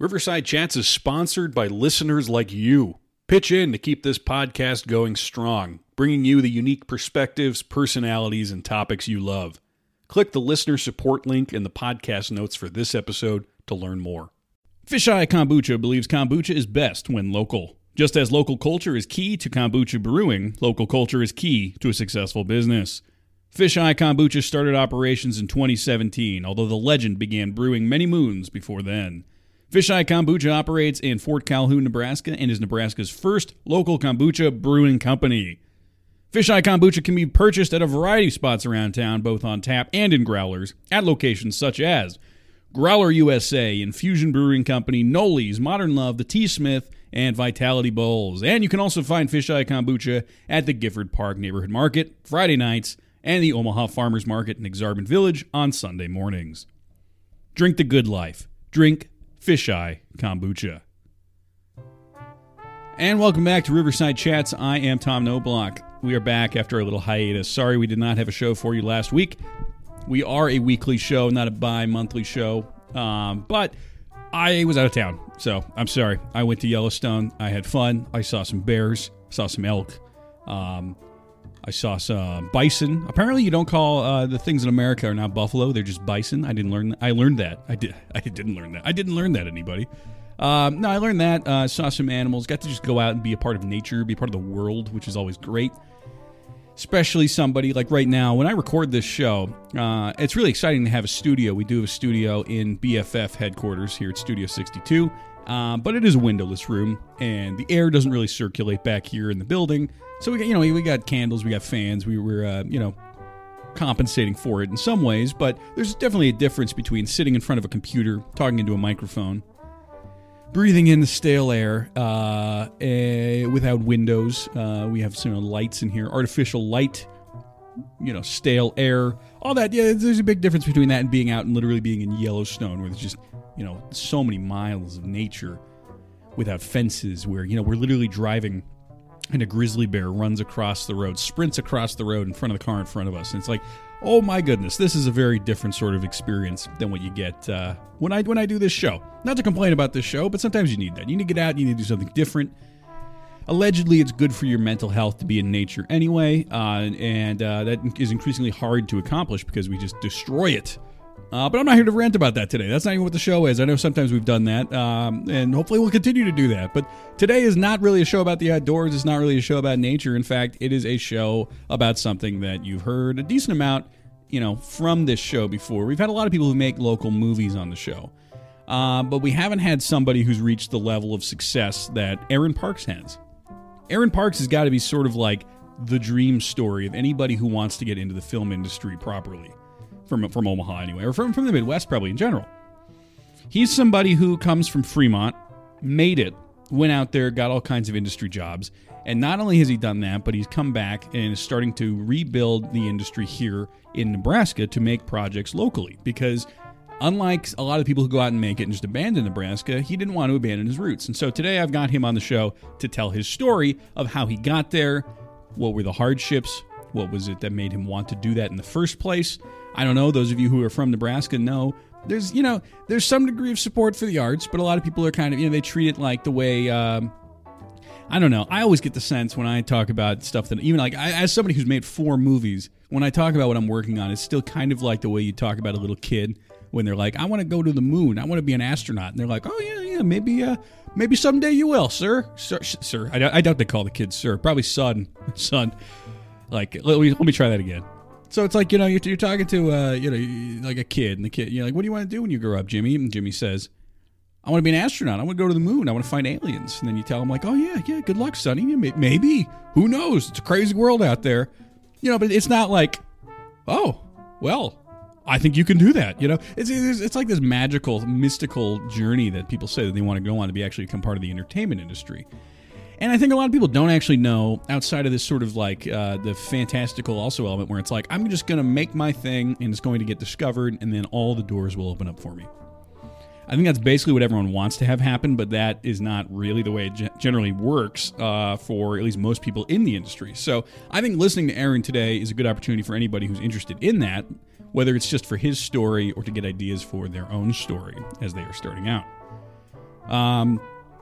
Riverside Chats is sponsored by listeners like you. Pitch in to keep this podcast going strong, bringing you the unique perspectives, personalities, and topics you love. Click the listener support link in the podcast notes for this episode to learn more. Fisheye Kombucha believes kombucha is best when local. Just as local culture is key to kombucha brewing, local culture is key to a successful business. Fisheye Kombucha started operations in 2017, although the legend began brewing many moons before then. Fisheye Kombucha operates in Fort Calhoun, Nebraska, and is Nebraska's first local kombucha brewing company. Fisheye Kombucha can be purchased at a variety of spots around town, both on tap and in growlers, at locations such as Growler USA, Infusion Brewing Company, Noli's, Modern Love, The T Smith, and Vitality Bowls. And you can also find Fisheye Kombucha at the Gifford Park Neighborhood Market Friday nights and the Omaha Farmers Market in Aksarben Village on Sunday mornings. Drink the good life. Drink Fisheye Kombucha. And welcome back to Riverside Chats. I am Tom Noblock. We are back after a little hiatus. Sorry we did not have a show for you last week. We are a weekly show, not a bi monthly show. Um, but I was out of town, so I'm sorry. I went to Yellowstone. I had fun. I saw some bears, saw some elk. Um, I saw some bison. Apparently, you don't call uh, the things in America are not buffalo; they're just bison. I didn't learn. That. I learned that. I did. I didn't learn that. I didn't learn that. Anybody? Um, no, I learned that. Uh, saw some animals. Got to just go out and be a part of nature, be a part of the world, which is always great. Especially somebody like right now, when I record this show, uh, it's really exciting to have a studio. We do have a studio in BFF headquarters here at Studio 62. Um, but it is a windowless room, and the air doesn't really circulate back here in the building. So we got, you know, we got candles, we got fans, we were, uh, you know, compensating for it in some ways. But there's definitely a difference between sitting in front of a computer, talking into a microphone, breathing in the stale air uh, eh, without windows. Uh, we have some lights in here, artificial light, you know, stale air, all that. Yeah, there's a big difference between that and being out and literally being in Yellowstone, where there's just you know so many miles of nature without fences where you know we're literally driving and a grizzly bear runs across the road sprints across the road in front of the car in front of us. And it's like oh my goodness this is a very different sort of experience than what you get uh, when i when i do this show. Not to complain about this show but sometimes you need that. You need to get out you need to do something different. Allegedly it's good for your mental health to be in nature anyway uh, and uh, that is increasingly hard to accomplish because we just destroy it uh, but I'm not here to rant about that today. That's not even what the show is. I know sometimes we've done that, um, and hopefully we'll continue to do that. But today is not really a show about the outdoors. It's not really a show about nature. In fact, it is a show about something that you've heard a decent amount, you know, from this show before. We've had a lot of people who make local movies on the show, uh, but we haven't had somebody who's reached the level of success that Aaron Parks has. Aaron Parks has got to be sort of like the dream story of anybody who wants to get into the film industry properly from from Omaha anyway, or from from the Midwest probably in general. He's somebody who comes from Fremont, made it, went out there, got all kinds of industry jobs, and not only has he done that, but he's come back and is starting to rebuild the industry here in Nebraska to make projects locally because unlike a lot of people who go out and make it and just abandon Nebraska, he didn't want to abandon his roots. And so today I've got him on the show to tell his story of how he got there, what were the hardships, what was it that made him want to do that in the first place, I don't know. Those of you who are from Nebraska know there's you know there's some degree of support for the arts, but a lot of people are kind of you know they treat it like the way. Um, I don't know. I always get the sense when I talk about stuff that even like I, as somebody who's made four movies, when I talk about what I'm working on, it's still kind of like the way you talk about a little kid when they're like, "I want to go to the moon. I want to be an astronaut," and they're like, "Oh yeah, yeah, maybe, uh, maybe someday you will, sir, sir, sir." I, I doubt they call the kid sir. Probably son, son. Like, let me let me try that again. So it's like you know you're, you're talking to uh, you know like a kid, and the kid you're like, "What do you want to do when you grow up, Jimmy?" And Jimmy says, "I want to be an astronaut. I want to go to the moon. I want to find aliens." And then you tell him like, "Oh yeah, yeah, good luck, Sonny. Maybe who knows? It's a crazy world out there, you know." But it's not like, "Oh, well, I think you can do that." You know, it's it's, it's like this magical, mystical journey that people say that they want to go on to be actually become part of the entertainment industry. And I think a lot of people don't actually know outside of this sort of like uh, the fantastical also element where it's like, I'm just going to make my thing and it's going to get discovered and then all the doors will open up for me. I think that's basically what everyone wants to have happen, but that is not really the way it generally works uh, for at least most people in the industry. So I think listening to Aaron today is a good opportunity for anybody who's interested in that, whether it's just for his story or to get ideas for their own story as they are starting out. Um,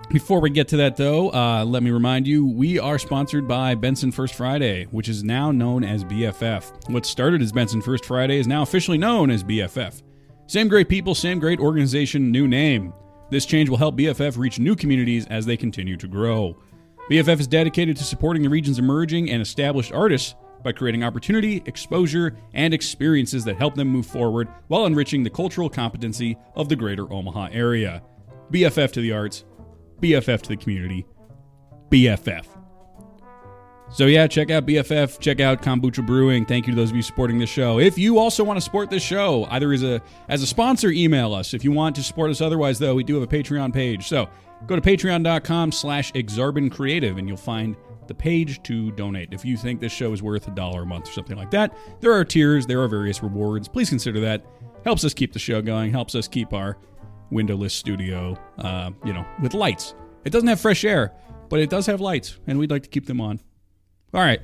before we get to that, though, uh, let me remind you we are sponsored by Benson First Friday, which is now known as BFF. What started as Benson First Friday is now officially known as BFF. Same great people, same great organization, new name. This change will help BFF reach new communities as they continue to grow. BFF is dedicated to supporting the region's emerging and established artists by creating opportunity, exposure, and experiences that help them move forward while enriching the cultural competency of the greater Omaha area. BFF to the arts, BFF to the community, BFF. So yeah, check out BFF, check out Kombucha Brewing. Thank you to those of you supporting this show. If you also want to support this show, either as a as a sponsor, email us. If you want to support us otherwise, though, we do have a Patreon page. So go to patreon.com slash exarban creative and you'll find the page to donate. If you think this show is worth a dollar a month or something like that, there are tiers, there are various rewards. Please consider that. Helps us keep the show going, helps us keep our windowless studio, uh, you know, with lights. It doesn't have fresh air, but it does have lights, and we'd like to keep them on. All right.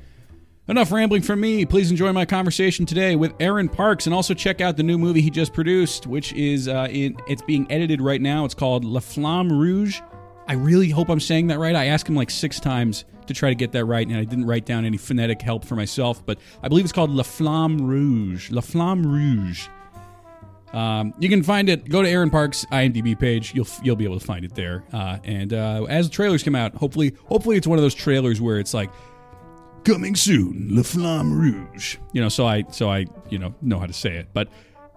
Enough rambling from me. Please enjoy my conversation today with Aaron Parks, and also check out the new movie he just produced, which is uh, in it's being edited right now. It's called La Flamme Rouge. I really hope I'm saying that right. I asked him like six times to try to get that right, and I didn't write down any phonetic help for myself, but I believe it's called La Flamme Rouge. La Flamme Rouge. Um, you can find it. Go to Aaron Park's IMDb page. You'll you'll be able to find it there. Uh, and uh, as trailers come out, hopefully hopefully it's one of those trailers where it's like coming soon, La Flamme Rouge. You know, so I so I you know know how to say it. But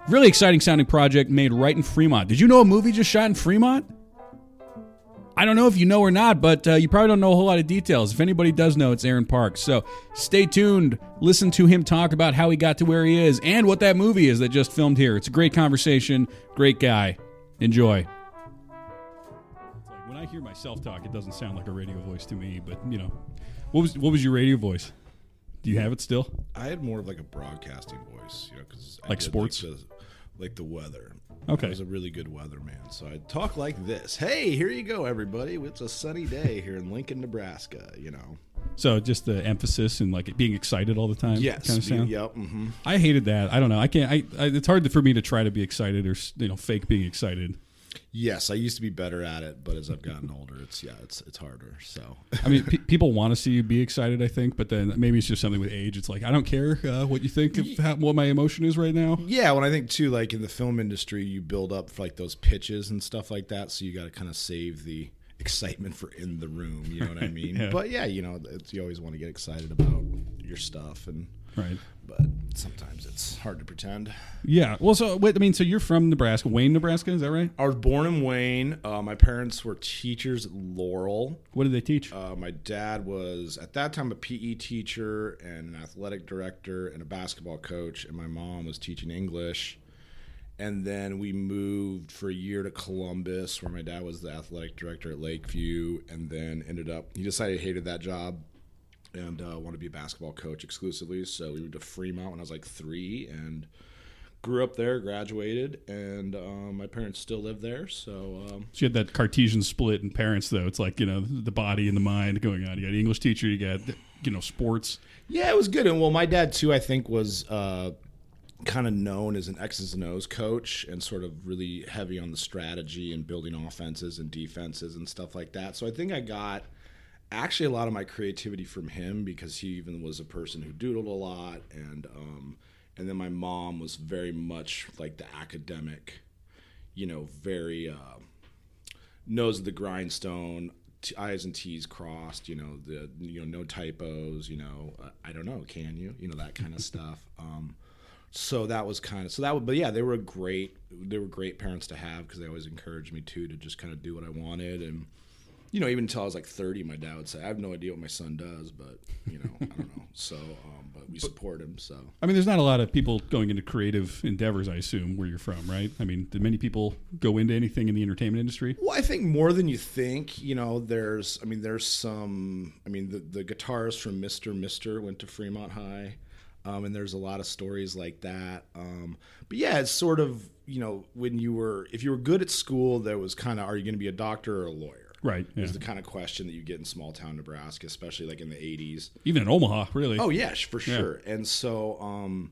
really exciting sounding project made right in Fremont. Did you know a movie just shot in Fremont? I don't know if you know or not, but uh, you probably don't know a whole lot of details. If anybody does know, it's Aaron Parks. So stay tuned. Listen to him talk about how he got to where he is and what that movie is that just filmed here. It's a great conversation. Great guy. Enjoy. When I hear myself talk, it doesn't sound like a radio voice to me. But you know, what was what was your radio voice? Do you have it still? I had more of like a broadcasting voice, you know, because Like sports? like the, like the weather. Okay. I was a really good weatherman, so I'd talk like this. Hey, here you go, everybody. It's a sunny day here in Lincoln, Nebraska. You know. So just the emphasis and like being excited all the time. Yes. Kind of sound. Yep. hmm I hated that. I don't know. I can't. I, I. It's hard for me to try to be excited or you know fake being excited. Yes, I used to be better at it, but as I've gotten older, it's yeah, it's it's harder. So. I mean, pe- people want to see you be excited. I think, but then maybe it's just something with age. It's like I don't care uh, what you think of how, what my emotion is right now. Yeah, when I think too, like in the film industry, you build up for like those pitches and stuff like that, so you got to kind of save the excitement for in the room. You know what I mean? Yeah. But yeah, you know, it's, you always want to get excited about your stuff, and Right. but sometimes it's hard to pretend. Yeah. Well, so wait. I mean, so you're from Nebraska, Wayne, Nebraska. Is that right? I was born in Wayne. Uh, my parents were teachers at Laurel. What did they teach? Uh, my dad was at that time a PE teacher and an athletic director and a basketball coach, and my mom was teaching English. And then we moved for a year to Columbus, where my dad was the athletic director at Lakeview, and then ended up he decided he hated that job and uh, wanted to be a basketball coach exclusively. So we moved to Fremont when I was like three, and grew up there, graduated, and um, my parents still live there. So um, So you had that Cartesian split in parents, though. It's like you know the body and the mind going on. You got an English teacher. You got you know sports. Yeah, it was good. And well, my dad too, I think, was uh, kind of known as an X's and O's coach, and sort of really heavy on the strategy and building offenses and defenses and stuff like that. So I think I got actually a lot of my creativity from him because he even was a person who doodled a lot, and um, and then my mom was very much like the academic, you know, very. Uh, nose of the grindstone, t- I's and T's crossed. You know the you know no typos. You know uh, I don't know. Can you? You know that kind of stuff. Um, so that was kind of so that. would- But yeah, they were great. They were great parents to have because they always encouraged me too to just kind of do what I wanted and. You know, even until I was like 30, my dad would say, "I have no idea what my son does, but you know, I don't know." So, um, but we support him. So, I mean, there's not a lot of people going into creative endeavors. I assume where you're from, right? I mean, did many people go into anything in the entertainment industry? Well, I think more than you think. You know, there's, I mean, there's some. I mean, the the guitarist from Mister Mister went to Fremont High, um, and there's a lot of stories like that. Um, but yeah, it's sort of you know when you were if you were good at school, there was kind of are you going to be a doctor or a lawyer? Right. Yeah. Is the kind of question that you get in small town Nebraska, especially like in the '80s. Even in Omaha, really. Oh yeah, sh- for sure. And so, um,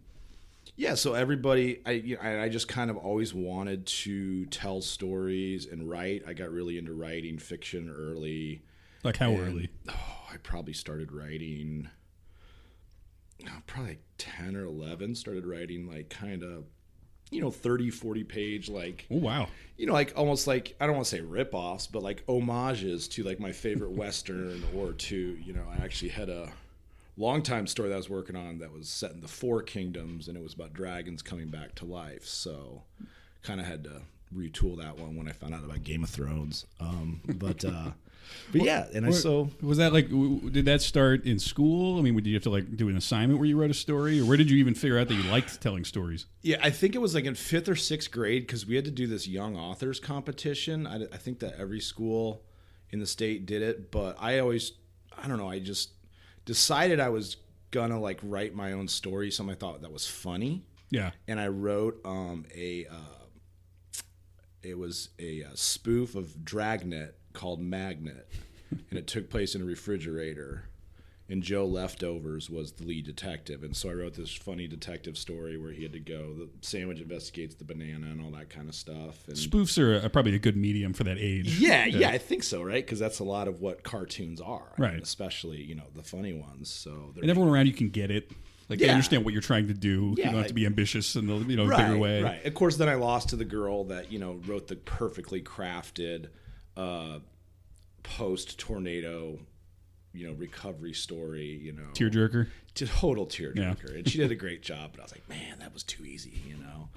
Yeah, so everybody, I you know, I I just kind of always wanted to tell stories and write. I got really into writing fiction early. Like how And, early? Oh, I probably started writing. oh, probably like ten or eleven. Started writing like kind of, you know, 30, 40 page like Oh wow. you know, like almost like I don't want to say rip-offs, but like homages to like my favorite western or to you know I actually had a long time story that I was working on that was set in the Four Kingdoms and it was about dragons coming back to life. So kind of had to retool that one when I found out about Game of Thrones. Um, but uh, but yeah, and I so Was that like? w- w- Did that start in school? I mean, did you have to like do an assignment where you wrote a story, or where did you even figure out that you liked telling stories? Yeah, I think it was like in fifth or sixth grade because we had to do this young authors competition. I, I think that every school in the state did it, but I always, I don't know, I just decided I was gonna like write my own story, something I thought that was funny, Yeah. and I wrote um, a, uh, it was a, uh spoof of Dragnet called Magnet, and it took place in a refrigerator and Joe Leftovers was the lead detective. And so I wrote this funny detective story where he had to go. The sandwich investigates the banana and all that kind of stuff. And Spoofs are uh, probably a good medium for that age. yeah, yeah, I think so, right? Because that's a lot of what cartoons are, I mean, Right. especially you know the funny ones. So And everyone around you can get it. Like they understand what you're trying to do. you don't have to be ambitious in the you know bigger way. Right. Of course, then I lost to the girl that you know wrote the perfectly crafted uh, post tornado, you know, recovery story. You know, Tearjerker. total tearjerker, and she did a great job. But I was like, man, that was too easy, you know.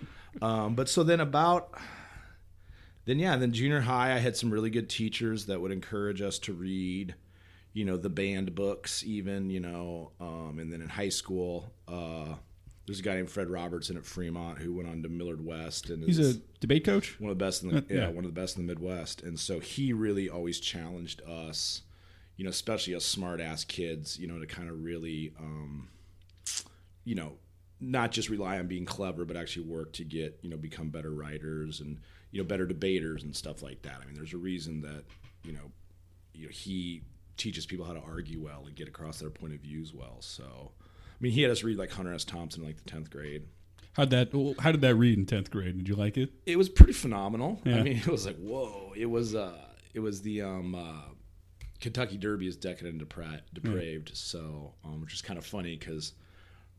Um, but so then about then yeah, then junior high, I had some really good teachers that would encourage us to read, you know, the band books, even you know, um, and then in high school. Uh, there's a guy named Fred Robertson at Fremont who went on to Millard West and He's a debate coach. one of the best in the Uh, yeah, yeah. one of the best in the Midwest. And so he really always challenged us, you know, especially us smart ass kids, you know, to kind of really um, you know, not just rely on being clever, but actually work to get, you know, become better writers and, you know, better debaters and stuff like that. I mean, there's a reason that, you know, you know, he teaches people how to argue well and get across their point of views well. So I mean, he had us read like Hunter S. Thompson in like the tenth grade. How'd that? How did that read in tenth grade? Did you like it? it was pretty phenomenal. Yeah. I mean, it was like whoa. It was uh, it was the um, uh, Kentucky Derby is decadent and depra- depraved. So, um, which is kind of funny because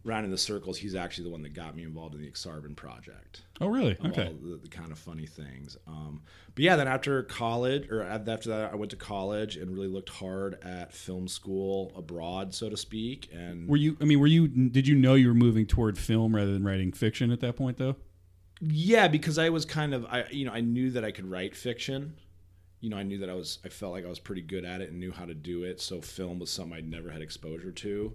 round in the circles, he's actually the one that got me involved in the Exarban project. Oh, really? Okay. all the, the kind of funny things. Um, but yeah, then after college, or after that, I went to college and really looked hard at film school abroad, so to speak. And Were you? I mean, were you? Did you know you were moving toward film rather than writing fiction at that point, though? Yeah, because I was kind of I you know I knew that I could write fiction. You know, I knew that I was I felt like I was pretty good at it and knew how to do it. So film was something I'd never had exposure to.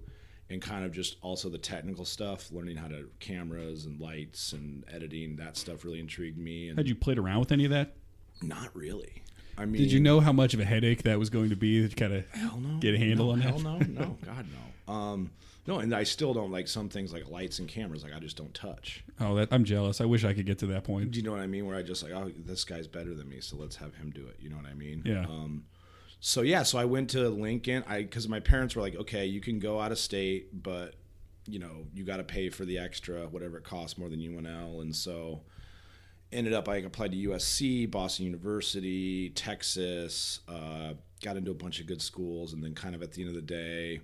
And kind of just also the technical stuff, learning how to cameras and lights and editing, that stuff really intrigued me. And Had you played around with any of that? not really. I mean, Did you know how much of a headache that was going to be to kind of Hell no. get a handle no, on hell that? no, no, God no. Um, no, and I still don't like some things like lights and cameras. Like I just don't touch. Oh, that I'm jealous. I wish I could get to that point. Do you know what I mean? Where I just like, oh, this guy's better than me, so let's have him do it. You know what I mean? Yeah. Um, so yeah, so I went to Lincoln. I because my parents were like, okay, you can go out of state, but you know you got to pay for the extra, whatever it costs more than UNL, and so ended up I applied to USC, Boston University, Texas. Uh, got into a bunch of good schools, and then kind of at the end of the day,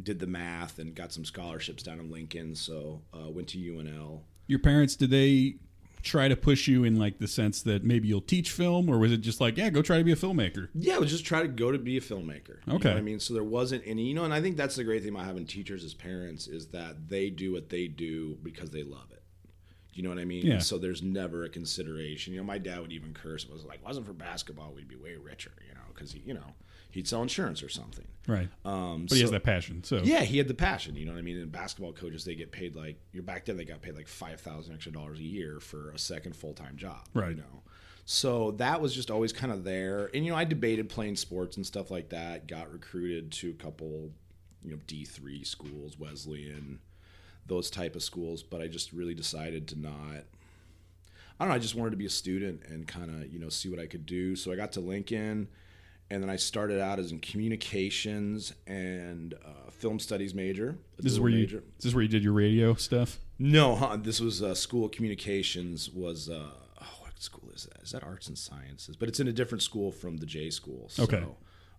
did the math and got some scholarships down in Lincoln. So uh, went to UNL. Your parents did they try to push you in like the sense that maybe you'll teach film, or was it just like, yeah, go try to be a filmmaker? Yeah, I was just try to go to be a filmmaker. You know Okay. I mean? So there wasn't any, you know, and I think that's the great thing about having teachers as parents is that they do what they do because they love it. You know what I mean? Yeah. So there's never a consideration. You know, my dad would even curse. It was like, wasn't for basketball, we'd be way richer, you know, because, you know, he'd sell insurance or something. Right. Um, But he has that passion. So yeah, he had the passion. You know what I mean? And basketball coaches, they get paid like you're back then. They got paid like five thousand extra dollars a year for a second full time job. Right. You know, so that was just always kind of there. And you know, I debated playing sports and stuff like that. Got recruited to a couple, you know, D three schools, Wesleyan, those type of schools. But I just really decided to not. I don't know. I just wanted to be a student and kind of you know see what I could do. So I got to Lincoln and then I started out as in communications and uh, film studies major. This is where you. This is where you did your radio stuff. No, huh, this was uh, school of communications. Was uh, oh, what school is that? Is that arts and sciences? But it's in a different school from the J school. So, Okay.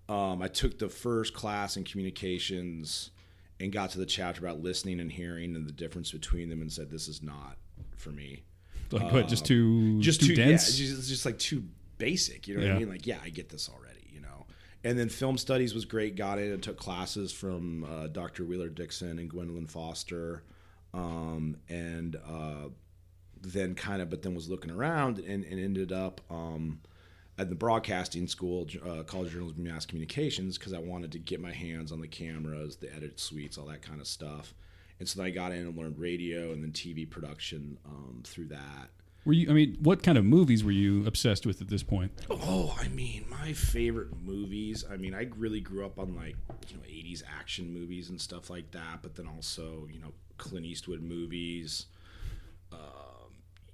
Um, I took the first class in communications and got to the chapter about listening and hearing and the difference between them, and said this is not for me. Like what? Just too. Uh, Just too, too, dense. Yeah, it's just, just like too basic. You know what I mean? Like, yeah, I get this already. And then film studies was great. Got in and took classes from uh, Dr. Wheeler Dixon and Gwendolyn Foster, um, and uh, then kind of, but then was looking around and, and ended up um, at the broadcasting school, uh, College of Journalism and Mass Communications, because I wanted to get my hands on the cameras, the edit suites, all that kind of stuff. And so then I got in and learned radio and then TV production um, through that. Were you? I mean, what kind of movies were you obsessed with at this point? Oh, I mean, my favorite movies. I mean, I really grew up on like you know '80s action movies and stuff like that, but then also you know Clint Eastwood movies. Um,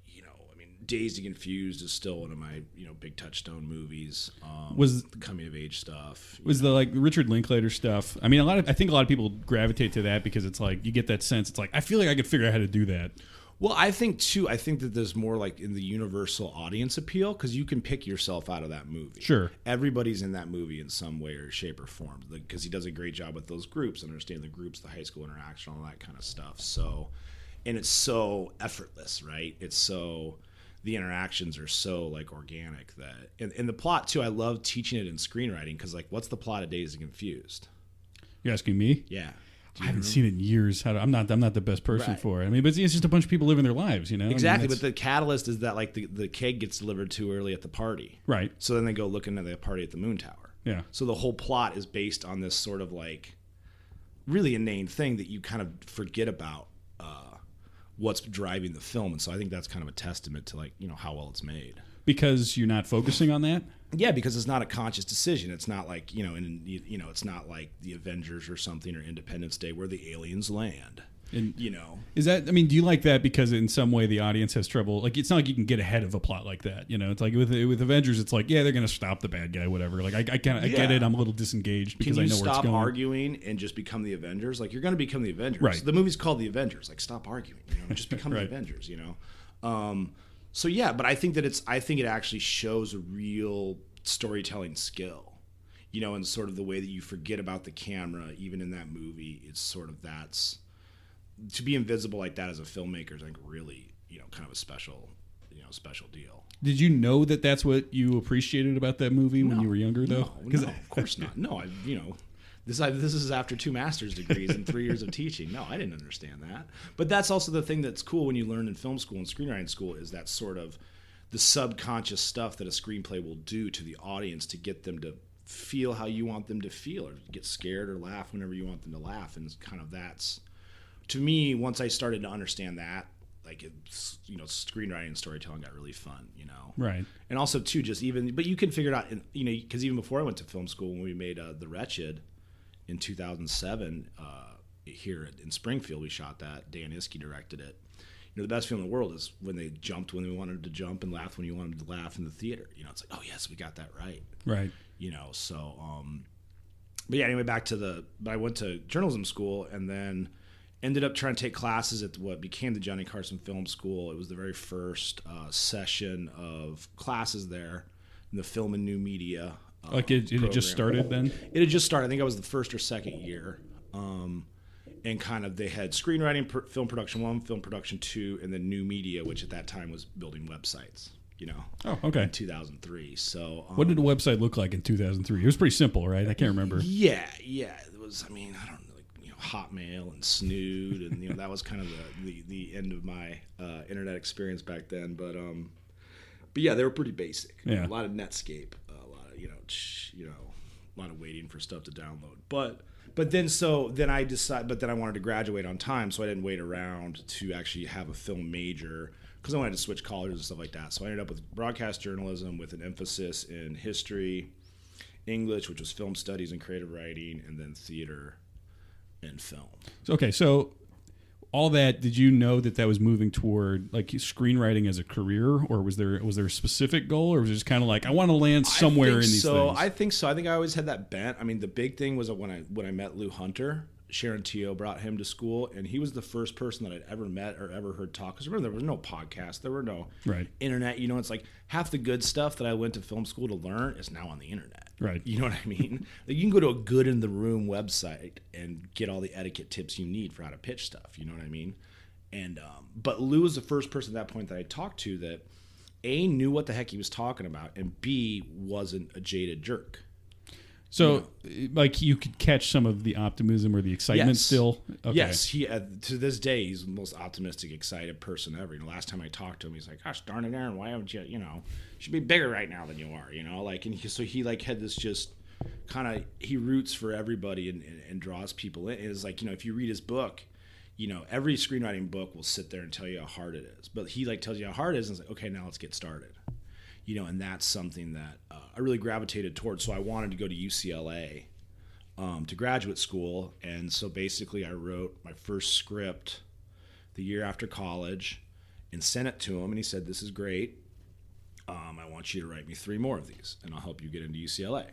you know, I mean, Dazed and Confused is still one of my you know big touchstone movies. Um, Was- the coming of age stuff? Was the like Richard Linklater stuff? I mean, a lot of I think a lot of people gravitate to that because it's like you get that sense. It's like I feel like I could figure out how to do that. Well, I think too. I think that there's more like in the universal audience appeal because you can pick yourself out of that movie. Sure. everybody's in that movie in some way or shape or form because he does a great job with those groups, understand the groups, the high school interaction, all that kind of stuff. So, and it's so effortless, right? It's so the interactions are so like organic that, and, and the plot too. I love teaching it in screenwriting because like, what's the plot of Dazed and Confused? You're asking me? Yeah. I haven't seen it in years. How do, I'm not. I'm not the best person Right. for it. I mean, but it's, it's just a bunch of people living their lives, you know. I mean, Exactly, but the catalyst is that like the, the keg gets delivered too early at the party. right. So then they go looking at the party at the moon tower. Yeah. So the whole plot is based on this sort of like really inane thing that you kind of forget about uh, what's driving the film, and so I think that's kind of a testament to like you know how well it's made. Because you're not focusing on that. Yeah, because it's not a conscious decision. It's not like you know, and you know, it's not like the Avengers or something or Independence Day where the aliens land. And You know, is that? I mean, do you like that because in some way the audience has trouble? Like, it's not like you can get ahead of a plot like that. You know, it's like with with Avengers, it's like yeah, they're gonna stop the bad guy, whatever. Like, I, I kind of I get it. I'm a little disengaged because can I know where it's stop going. arguing and just become the Avengers? Like you're going to become the Avengers. Right. The movie's called the Avengers. Like stop arguing. You know, just become Right. the Avengers. You know. Um, so yeah, but I think that it's. I think it actually shows a real storytelling skill. You know, and sort of the way that you forget about the camera, even in that movie, it's sort of that's to be invisible like that as a filmmaker is like really you know kind of a special you know special deal. Did you know that that's what you appreciated about that movie when you were younger, though? No, no, of course not. No, I, you know, this I, this is after two master's degrees and three years of teaching. No, I didn't understand that. But that's also the thing that's cool when you learn in film school and screenwriting school is that sort of the subconscious stuff that a screenplay will do to the audience to get them to feel how you want them to feel or get scared or laugh whenever you want them to laugh and kind of that's to me once i started to understand that like it's you know screenwriting and storytelling got really fun you know Right. and also too just even but you can figure it out you know because even before i went to film school when we made uh, the wretched in 2007 uh, here in springfield we shot that. Dan iskey directed it. You know the best feeling in the world is when they jumped when they wanted to jump and laughed when you wanted to laugh in the theater. You know it's like oh yes we got that right. Right. you know so um but yeah anyway back to the but i went to journalism school and then ended up trying to take classes at what became the johnny carson film school. It was the very first uh, session of classes there in the film and new media Like it, it had just started then. it had just started i think i was the first or second year um and kind of they had screenwriting per, film production one film production two and then new media which at that time was building websites you know Oh, okay. in 2003 so um, What did a website look like in 2003? It was pretty simple, right? I can't remember. Yeah, yeah. It was. I mean, I don't know, like you know, Hotmail and Snood, and you know that was kind of the the, the end of my uh, internet experience back then. But um, but yeah, they were pretty basic. Yeah. a lot of Netscape, a lot of you know, you know, a lot of waiting for stuff to download. But but then so then I decided, but then I wanted to graduate on time, so I didn't wait around to actually have a film major because I wanted to switch colleges and stuff like that. So I ended up with broadcast journalism with an emphasis in history. English, which was film studies and creative writing, and then theater and film. So, okay, so all that, did you know that that was moving toward like screenwriting as a career, or was there was there a specific goal, or was it just kind of like I want to land somewhere in these so. things? I think so. I think I always had that bent. I mean, the big thing was when I when I met Lew Hunter. Sharon Teo brought him to school, and he was the first person that I'd ever met or ever heard talk. Because remember, there was no podcast, there were no Right. internet. You know, it's like half the good stuff that I went to film school to learn is now on the internet. Right. You know what I mean? like you can go to a good in the room website and get all the etiquette tips you need for how to pitch stuff. You know what I mean? And um, but Lew was the first person at that point that I talked to that a knew what the heck he was talking about, and b wasn't a jaded jerk. So, like, you could catch some of the optimism or the excitement Yes. still. Okay. Yes, he uh, to this day he's the most optimistic, excited person ever. You know, last time I talked to him, he's like, "Gosh darn it, Aaron, why haven't you? You know, you should be bigger right now than you are." You know, like, and he, so he like had this just kind of he roots for everybody and, and, and draws people in. It's like you know, if you read his book, you know, every screenwriting book will sit there and tell you how hard it is, but he like tells you how hard it is, and it's like, okay, now let's get started. You know, and that's something that uh, I really gravitated towards. So I wanted to go to UCLA um, to graduate school. And so basically, I wrote my first script the year after college and sent it to him. And he said, This is great. Um, I want you to write me three more of these, and I'll help you get into UCLA.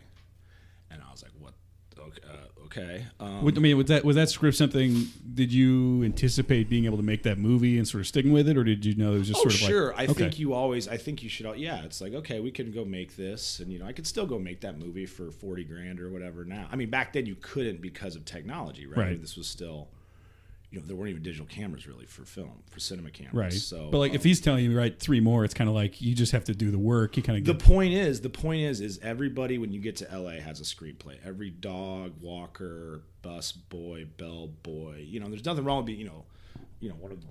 And I was like, What? Okay. Uh, okay. Um, Would- I mean, was that was that script something? Did you anticipate being able to make that movie and sort of sticking with it, or did you know it was just Oh sort of sure, like? I okay. think you always. I think you should. al- Yeah, it's like okay, we can go make this, and you know, I could still go make that movie for forty grand or whatever. Now, I mean, back then you couldn't because of technology, right? Right. This was still, you know, there weren't even digital cameras really for film, for cinema cameras. right. So, but like, if um, he's telling you write three more, it's kind of like you just have to do the work. You kind of the get point is, the point is, is everybody when you get to LA has a screenplay. Every dog, walker, bus boy, bell boy. You know, there's nothing wrong with being, you know, you know, one of the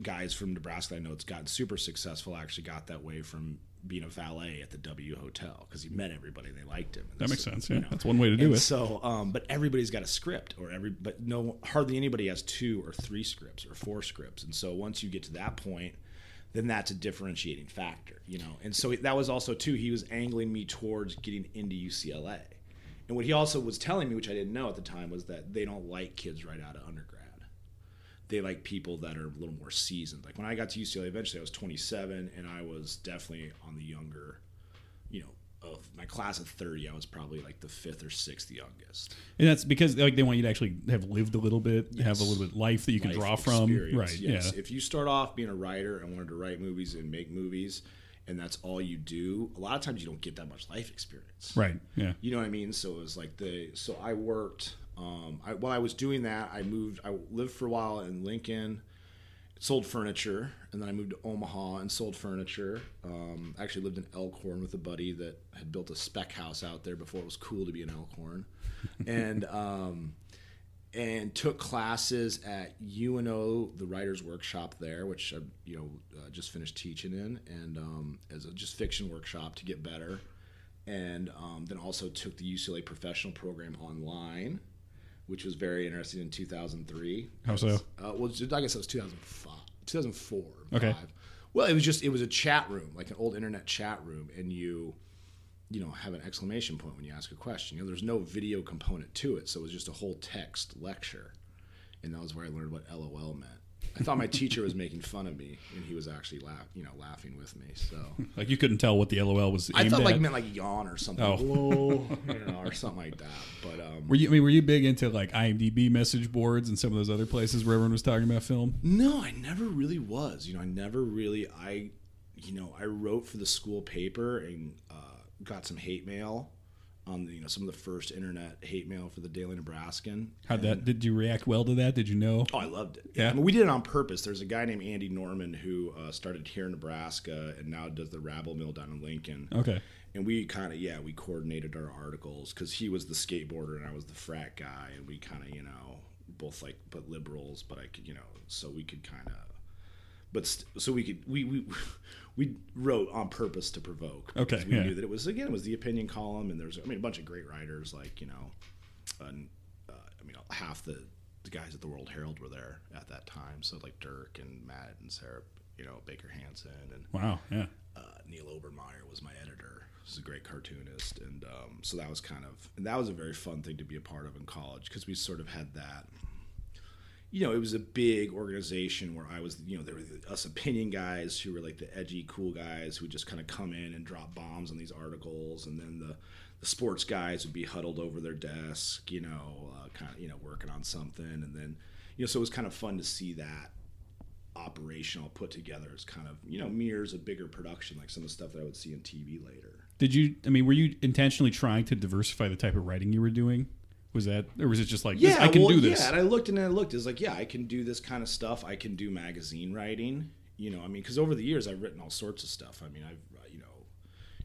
guys from Nebraska I know it's gotten super successful actually got that way from being a valet at the W Hotel because he met everybody and they liked him. That makes sense. you Yeah, know. that's one way to do And it. So, um, but everybody's got a script, or every, but no, hardly anybody has two or three scripts or four scripts. And so, once you get to that point, then that's a differentiating factor, you know. And so that was also too. He was angling me towards getting into UCLA, and what he also was telling me, which I didn't know at the time, was that they don't like kids right out of undergrad. They like people that are a little more seasoned. Like when I got to UCLA, eventually I was 27, and I was definitely on the younger, you know, of my class of 30. I was probably like the fifth or sixth youngest. And that's because like they want you to actually have lived a little bit, have a little bit of life that you can life draw from. Right. Yes. Yeah. If you start off being a writer and wanted to write movies and make movies, and that's all you do, a lot of times you don't get that much life experience. Right. Yeah. You know what I mean? So it was like the so I worked. Um, I, while I was doing that, I moved. I lived for a while in Lincoln, sold furniture, and then I moved to Omaha and sold furniture. Um, I actually lived in Elkhorn with a buddy that had built a spec house out there before it was cool to be in Elkhorn, and um, and took classes at UNO, the Writers Workshop there, which I you know uh, just finished teaching in, and um, as a just fiction workshop to get better, and um, then also took the UCLA professional program online, which was very interesting in 2003. How so? Uh, well, I guess it was 2005, 2004. Okay. five. Well, it was just it was a chat room, like an old internet chat room, and you, you know, have an exclamation point when you ask a question. You know, there's no video component to it, so it was just a whole text lecture, and that was where I learned what LOL meant. I thought my teacher was making fun of me, and he was actually laugh, you know, laughing with me. So Like you couldn't tell what the LOL was. I thought like meant like yawn or something. Oh. You know, or something like that. But um, Were you? I mean, were you big into like IMDb message boards and some of those other places where everyone was talking about film? No, I never really was. You know, I never really. I, you know, I wrote for the school paper and uh, got some hate mail on the, you know some of the first internet hate mail for the Daily Nebraskan. How'd that? Did you react well to that? Did you know? Oh, I loved it. Yeah? I mean, we did it on purpose. There's a guy named Andy Norman who uh, started here in Nebraska and now does the Rabble Mill down in Lincoln. Okay. And we kind of, yeah, we coordinated our articles because he was the skateboarder and I was the frat guy, and we kind of, you know, both like but liberals, but I could, you know, so we could kind of, but st- so we could we we we wrote on purpose to provoke. Okay, we yeah. knew that it was again it was the opinion column, and there's I mean a bunch of great writers like you know, and, uh, I mean half the the guys at the World Herald were there at that time, so like Dirk and Matt and Sarah, you know Baker Hansen and Wow. Yeah. uh, Neil Obermeyer was my editor. He's a great cartoonist, and um, so that was kind of and that was a very fun thing to be a part of in college because we sort of had that. You know, it was a big organization where I was, you know, there were us opinion guys who were like the edgy, cool guys who would just kind of come in and drop bombs on these articles, and then the the sports guys would be huddled over their desk, you know, uh, kind of, you know, working on something, and then, you know, so it was kind of fun to see that operational put together as kind of, you know, mirrors a bigger production like some of the stuff that I would see in TV later. Did you? I mean, were you intentionally trying to diversify the type of writing you were doing? Was that, or was it just like, this, I can well, do this? Yeah, and I looked and I looked. It's like, yeah, I can do this kind of stuff. I can do magazine writing. You know, I mean, because over the years I've written all sorts of stuff. I mean, I've, uh, you know,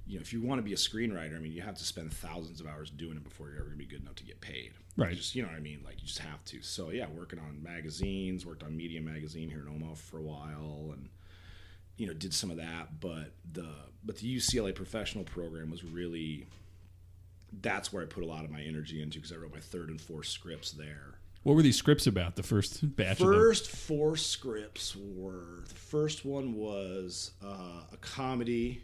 you know, if you want to be a screenwriter, I mean, you have to spend thousands of hours doing it before you're ever gonna be good enough to get paid. Right. You just, you know what I mean? Like, you just have to. So yeah, working on magazines, worked on Media Magazine here in Omaha for a while, and you know, did some of that. But the but the UCLA professional program was really that's where I put a lot of my energy into because I wrote my third and fourth scripts there. What were these scripts about? The first batch? First four scripts were the first one was uh, a comedy,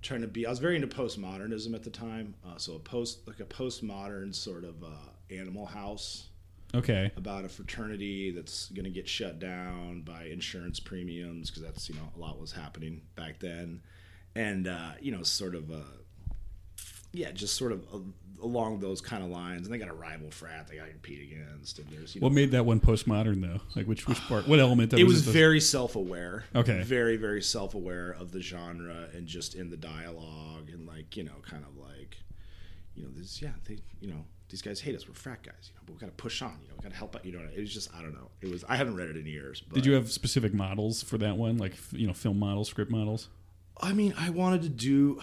trying to be. I was very into postmodernism at the time, uh, so a post like a postmodern sort of uh, Animal House Okay. about a fraternity that's going to get shut down by insurance premiums because that's you know a lot was happening back then, and uh, you know sort of uh, yeah, just sort of uh, along those kind of lines. And they got a rival frat they got to compete against, and there's you know What made that one postmodern though? Like which which part? What element? Of it was the- very self-aware Okay. very very self-aware of the genre and just in the dialogue and like you know kind of like you know this yeah they you know these guys hate us we're frat guys you know but we gotta push on you know we gotta help out you know it was just i don't know it was i haven't read it in years but Did you have specific models for that one, like you know, film models, script models? i mean i wanted to do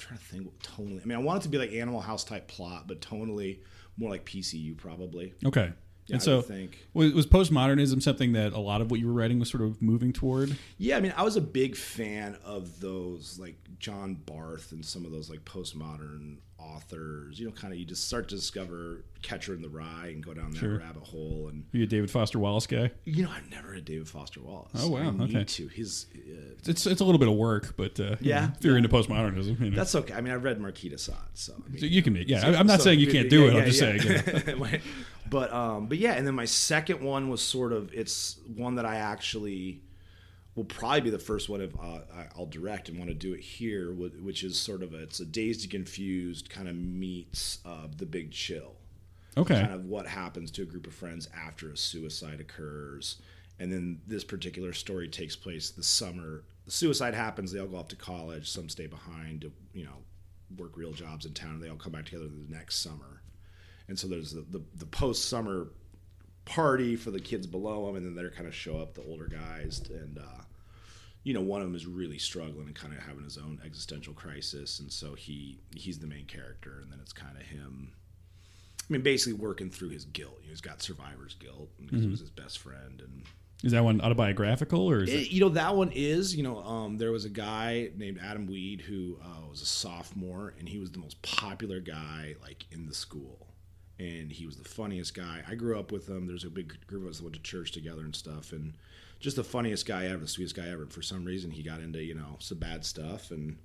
trying to think what tonally i mean i wanted to be like animal house type plot but tonally more like pcu probably Okay. yeah, and I so, think was, was postmodernism something that a lot of what you were writing was sort of moving toward? Yeah, I mean, I was a big fan of those like John Barth and some of those like postmodern authors. You know, kind of you just start to discover Catcher in the Rye and go down that Sure. rabbit hole. And Are you a David Foster Wallace guy? you know, I've never read David Foster Wallace. Oh, wow, I need okay. to. His uh, It's it's a little bit of work, but uh, you Yeah, know, if you're yeah. into postmodernism, you know. that's okay. I mean, I read Marquis de Sade, so I mean, So you can make yeah. So- I'm not so- saying you can't do yeah, it. yeah, I'm just saying. you but um, but yeah, and then my second one was sort of it's one that I actually will probably be the first one if uh, I'll direct and want to do it here, which is sort of a, it's a dazed and confused kind of meets uh, the Big Chill, Okay. kind of what happens to a group of friends after a suicide occurs, and then this particular story takes place the summer. The suicide happens. They all go off to college. Some stay behind to you know work real jobs in town. And they all come back together the next summer and so there's the, the, the post summer party for the kids below him, and then they're kind of show up the older guys, and uh, you know one of them is really struggling and kind of having his own existential crisis, and so he he's the main character, and then it's kind of him. I mean, basically working through his guilt. You know, he's got survivor's guilt because he was his best friend, and Is that one autobiographical or is it? it, you know that one is you know um, there was a guy named Adam Weed who uh, was a sophomore and he was the most popular guy like in the school and he was the funniest guy. I grew up with him. There's a big group of us that went to church together and stuff and just the funniest guy ever the sweetest guy ever. For some reason he got into you know some bad stuff and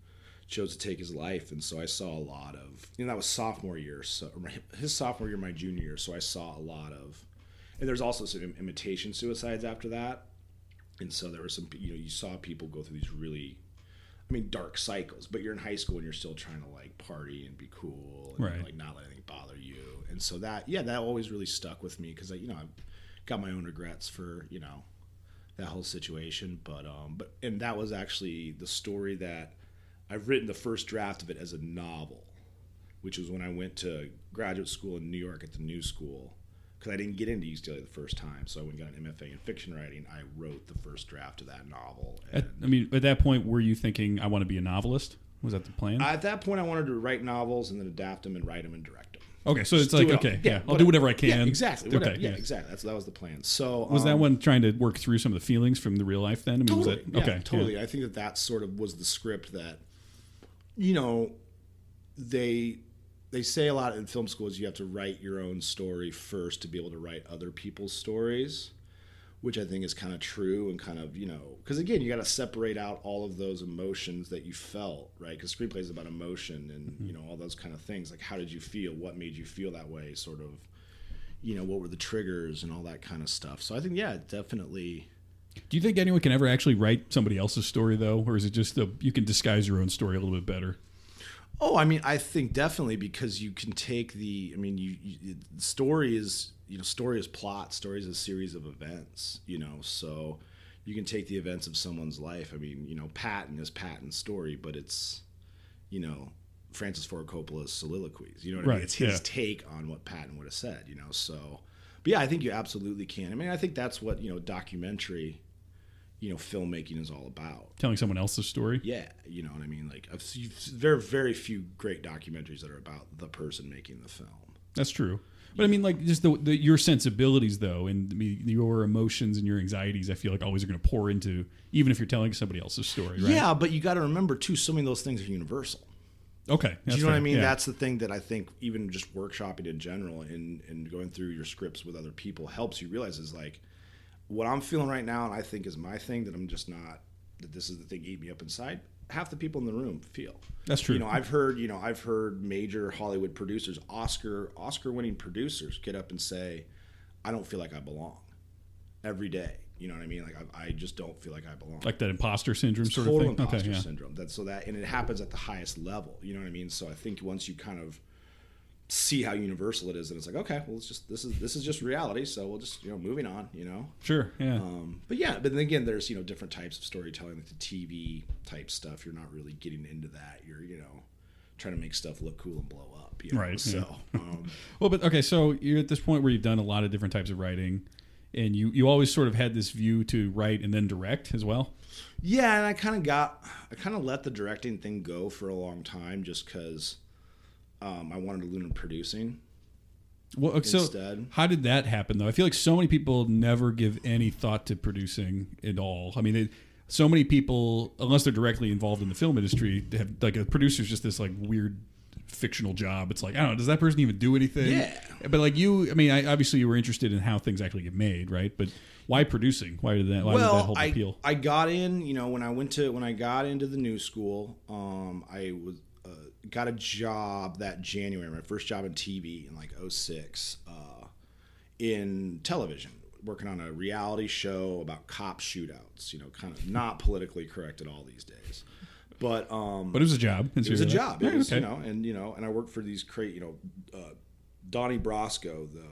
chose to take his life and so I saw a lot of you know that was sophomore year so his sophomore year my junior year so I saw a lot of and there's also some imitation suicides after that. And so there were some you know you saw people go through these really i mean dark cycles but you're in high school and you're still trying to like party and be cool and Right. like not let anything bother you. And so that yeah that always really stuck with me because i you know i've got my own regrets for you know that whole situation. But um but and that was actually the story that i've written the first draft of it as a novel which was when i went to graduate school in new york at the new school because I didn't get into UCLA the first time. So I went and got an MFA in fiction writing. I wrote the first draft of that novel. At, I mean, at that point, were you thinking I want to be a novelist? Was that the plan? at that point, I wanted to write novels and then adapt them and write them and direct them. okay, so it's do like it okay, Yeah, yeah, I'll do whatever I can. Yeah, exactly. Whatever. Okay, yeah, yeah. exactly. That's that was the plan. So Was that um, one trying to work through some of the feelings from the real life? Then, I mean, Totally. that okay? totally. I think that that sort of was the script that, you know, they they say a lot in film schools you have to write your own story first to be able to write other people's stories, which I think is kind of true and kind of you know because again you got to separate out all of those emotions that you felt right because screenplay is about emotion and Mm-hmm. you know all those kind of things like how did you feel what made you feel that way sort of you know, what were the triggers and all that kind of stuff. So I think, yeah, definitely. Do you think anyone can ever actually write somebody else's story though, or is it just a, you can disguise your own story a little bit better? Oh, I mean, I think definitely because you can take the. I mean, you, you story is you know story is plot. Story is a series of events. You know, so you can take the events of someone's life. I mean, you know, Patton is Patton's story, but it's you know Francis Ford Coppola's soliloquies. You know what I mean? It's his yeah. take on what Patton would have said. You know, so. But yeah, I think you absolutely can. I mean, I think that's what you know documentary, you know, filmmaking is all about. Telling someone else's story? Yeah, you know what I mean. Like, I've seen, there are very few great documentaries that are about the person making the film. That's true. But I mean, like, just the, the your sensibilities, though, and your emotions and your anxieties, I feel like always are going to pour into, even if you're telling somebody else's story, right? Yeah, but you got to remember too, so many of those things are universal. Okay. Do you know what I mean? Yeah. That's the thing that I think even just workshopping in general and and going through your scripts with other people helps you realize is like what I'm feeling right now, and I think is my thing that I'm just not that this is the thing eat me up inside. Half the people in the room feel. That's true. You know, I've heard, you know, I've heard major Hollywood producers, Oscar Oscar winning producers get up and say, I don't feel like I belong every day. You know what I mean? Like I, I just don't feel like I belong like that imposter syndrome sort total of thing. imposter okay, yeah. syndrome. That's so that and it happens at the highest level. You know what I mean? So I think once you kind of see how universal it is, and it's like, okay, well, it's just this is this is just reality. So we'll just you know moving on. You know. Sure. Yeah. Um, but yeah, but then again, there's you know different types of storytelling, like the TV type stuff. You're not really getting into that. You're you know trying to make stuff look cool and blow up. You know? Right, So yeah. um, Well, but okay, so you're at this point where you've done a lot of different types of writing, and you you always sort of had this view to write and then direct as well. Yeah, and I kind of got, I kind of let the directing thing go for a long time just because um, I wanted to learn producing. Well, okay, so Instead. how did that happen though? I feel like so many people never give any thought to producing at all. I mean, it, so many people, unless they're directly involved in the film industry, they have like a producer's just this like weird fictional job. It's like I don't know, does that person even do anything? Yeah. But like you, I mean, I, obviously you were interested in how things actually get made, right? But why producing? Why did that? Why did that well, I, appeal? I got in, you know, when I went to when I got into the new school, um, I was uh, got a job that January, my first job in TV in like 06, uh, in television, working on a reality show about cop shootouts. You know, kind of not politically correct at all these days, but um, But it was a job. it was a job. It Yeah, was, okay. you know, and you know, and I worked for these great, you know, uh, Donnie Brasco, the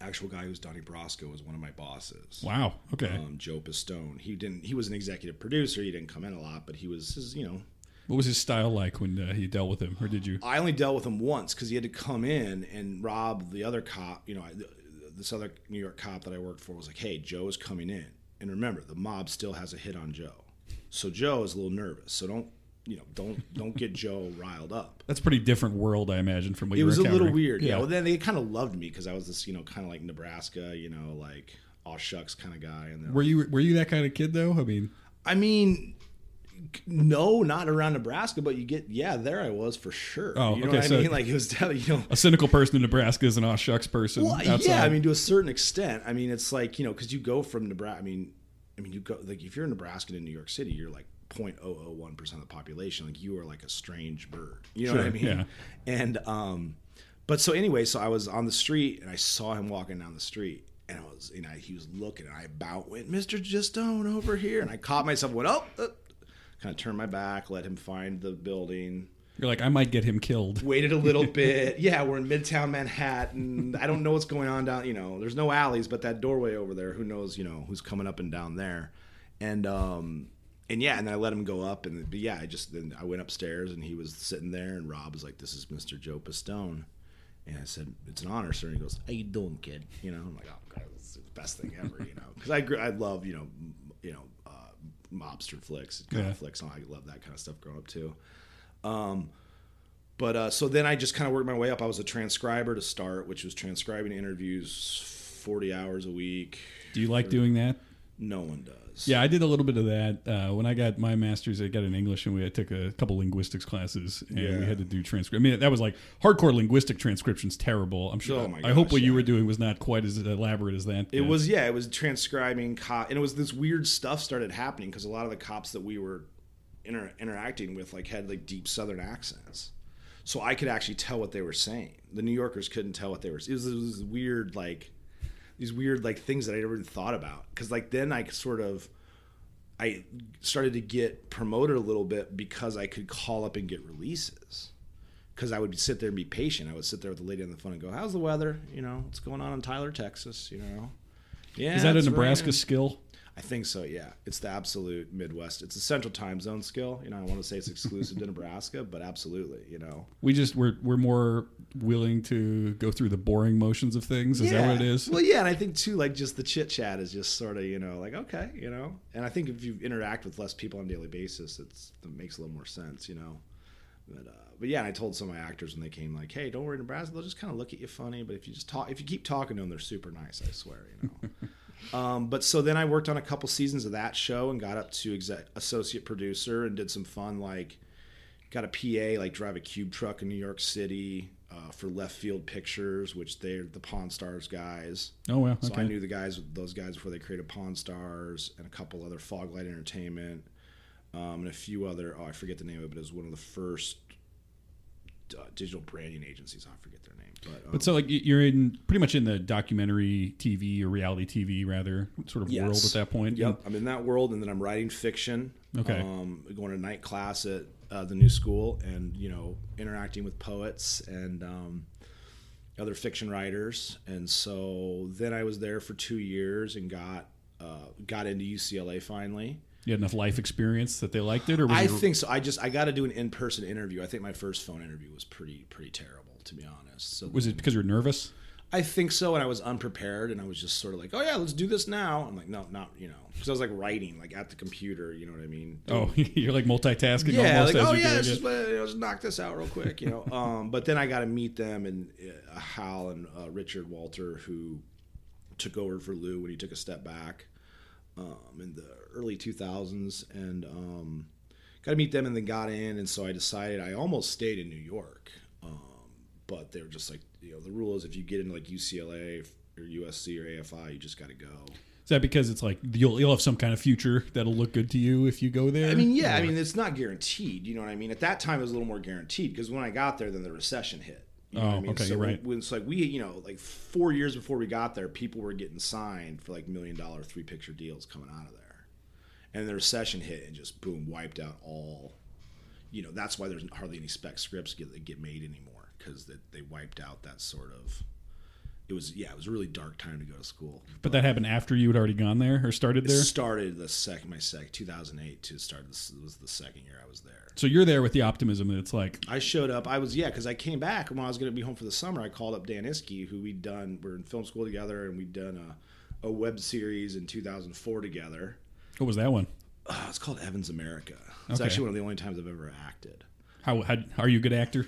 actual guy who's Donnie Brasco, was one of my bosses Wow. Okay. um, Joe Pistone. He didn't. He was an executive producer. He didn't come in a lot, but he was. His, you know, what was his style like when uh, he dealt with him, or did you? I only dealt with him once because he had to come in and Rob, the other cop. You know, I, this other New York cop that I worked for was like, "Hey, Joe is coming in." And remember, the mob still has a hit on Joe, so Joe is a little nervous. So don't, you know, don't don't get Joe riled up. That's a pretty different world, I imagine, from what It you was a little weird. Yeah. Well, then they kind of loved me because I was this, you know, kind of like Nebraska, you know, like all shucks kind of guy. And Were you were you that kind of kid though? I mean, I mean, no, not around Nebraska, but you get yeah, there I was for sure. Oh, you know okay, what I so- mean? Like it was, you know. a cynical person in Nebraska is an aw shucks person. Well, outside. yeah, I mean, to a certain extent. I mean, it's like you know, because you go from Nebraska. I mean, I mean, you go like if you're a Nebraskan in New York City, you're like 0.001 percent of the population. Like you are like a strange bird. You know what I mean? yeah. And um, but so anyway, so I was on the street and I saw him walking down the street. And I was, you know, he was looking, and I about went, Mister Pistone over here, and I caught myself, went, oh, uh, kind of turned my back, let him find the building, you're like, I might get him killed. waited a little bit. Yeah, we're in Midtown Manhattan. I don't know what's going on down. You know, there's no alleys, but that doorway over there. Who knows? You know, who's coming up and down there? And um, and yeah, and then I let him go up, and but yeah, I just then I went upstairs, and he was sitting there, and Rob was like, "This is Mr. Joe Pistone," and I said, "It's an honor, sir." And he goes, "How you doing, kid?" You know, I'm like, "Oh, God, this is the best thing ever," you know, because I I love you know you know uh, mobster flicks, kind Yeah. of flicks. I love that kind of stuff growing up too. Um, but uh, so then I just kind of worked my way up. I was a transcriber to start, which was transcribing interviews 40 hours a week. Do you like doing that? No one does. Yeah, I did a little bit of that uh, when I got my master's. I got in English, and we I took a couple linguistics classes, and Yeah. we had to do transcript. I mean, that was like hardcore linguistic transcription's terrible. I'm sure. Oh my I hope gosh, what you were doing was not quite as elaborate as that. It was yeah, it was transcribing cop, and it was this weird stuff started happening because a lot of the cops that we were inter- interacting with like had like deep Southern accents. so I could actually tell what they were saying. The New Yorkers couldn't tell what they were. It was, it was weird, like these weird like things that I never thought about. Because like then I sort of I started to get promoted a little bit because I could call up and get releases. Because I would sit there and be patient. I would sit there with the lady on the phone and go, "How's the weather? You know, what's going on in Tyler, Texas? You know." Yeah, Is that a Nebraska raining." skill? I think so. Yeah, it's the absolute Midwest. It's a Central Time Zone skill. You know, I want to say it's exclusive to Nebraska, but absolutely. You know, We just we're we're more willing to go through the boring motions of things. Is that what it is? Well, yeah, and I think too, like just the chit chat is just sort of you know like okay, you know, and I think if you interact with less people on a daily basis, it's it makes a little more sense, you know. But uh, but yeah, and I told some of my actors when they came like, hey, don't worry, Nebraska, they'll just kind of look at you funny, but if you just talk, if you keep talking to them, they're super nice. I swear, you know. Um, but so then I worked on a couple seasons of that show and got up to exec- associate producer and did some fun like got a PA like drive a cube truck in New York City uh, for Leftfield Pictures, which they're the Pawn Stars guys. oh well, So. I knew the guys, those guys before they created Pawn Stars and a couple other Foglight Entertainment um, and a few other. Oh, I forget the name of it, but it was one of the first uh, digital branding agencies. I forget but, um, But so like you're in pretty much in the documentary TV or reality TV rather sort of world at that point. Yep, I'm in that world, and then I'm writing fiction. Okay. Um, going to night class at uh, the new school, and you know, interacting with poets and um, other fiction writers. And so then I was there for two years and got uh, got into UCLA finally. You had enough life experience that they liked it, or I it, think so. I just I got to do an in person interview. I think my first phone interview was pretty pretty terrible, to be honest. So was it because you were nervous? I think so, and I was unprepared, and I was just sort of like, "Oh yeah, let's do this now." I'm like, "No, not you know," because I was like writing, like at the computer. You know what I mean? Oh, you're like multitasking yeah, like as oh yeah, let's just, just knock this out real quick, you know. um, but then I got to meet them and uh, Hal and uh, Richard Walter, who took over for Lew when he took a step back um, in the early 2000s, and um, got to meet them, and then got in, and so I decided I almost stayed in New York, um, but they were just like, you know, the rule is if you get into like UCLA or USC or AFI, you just got to go. Is that because it's like you'll you'll have some kind of future that'll look good to you if you go there? I mean, yeah, I mean, it's not guaranteed. You know what I mean? At that time, it was a little more guaranteed because when I got there, then the recession hit. You know Oh, I mean? okay, so you're right. When it's like we, you know, like four years before we got there, people were getting signed for like million dollar three picture deals coming out of there, and the recession hit and just boom wiped out all. You know, that's why there's hardly any spec scripts get get made anymore because they, they wiped out that sort of. It was yeah, it was a really dark time to go to school. but that happened after you had already gone there or started there. started the second my sec 2008 to start this was the second year I was there. So you're there with the optimism that it's like, I showed up. I was yeah, because I came back when I was going to be home for the summer. I called up Dan Iskey, who we'd done. We're in film school together, and we'd done a, a web series in 2004 together. what was that one? Uh, it's called Evans America. It's Okay. actually one of the only times I've ever acted. How, how are you a good actor?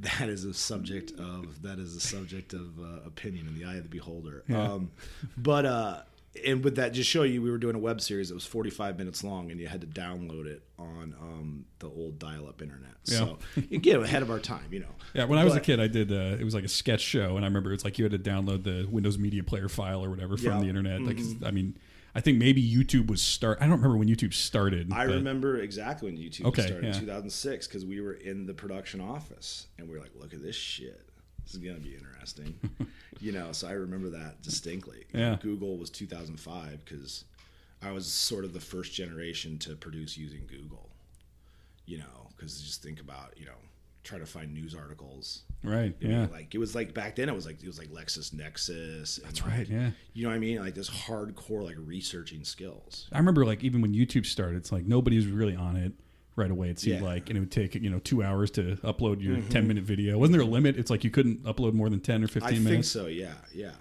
That is a subject of that is a subject of uh, opinion in the eye of the beholder. Yeah. Um, but uh, and with that, just show you, we were doing a web series that was 45 minutes long, and you had to download it on um, the old dial-up internet. So again, ahead of our time, you know. Yeah, when I was a kid, I did. Uh, it was like a sketch show, and I remember it's like you had to download the Windows Media Player file or whatever from Yeah. Mm-hmm. the internet. Like, I mean, I think maybe YouTube was start. I don't remember when YouTube started. I but- remember exactly when YouTube Okay, started yeah. in 2006 because we were in the production office and we were like, look at this shit. This is going to be interesting. you know, so I remember that distinctly. Yeah. Google was 2005 because I was sort of the first generation to produce using Google, you know, because just think about, you know, try to find news articles. Right. You know, Yeah. Like it was like back then it was like it was like LexisNexis. That's like, right. Yeah. You know what I mean? Like this hardcore like researching skills. I remember like even when YouTube started, it's like nobody was really on it right away. It seemed Yeah. like, and it would take you know two hours to upload your ten minute video. Wasn't there a limit? It's like you couldn't upload more than ten or Mm-hmm. I fifteen think minutes. so. Yeah. Yeah.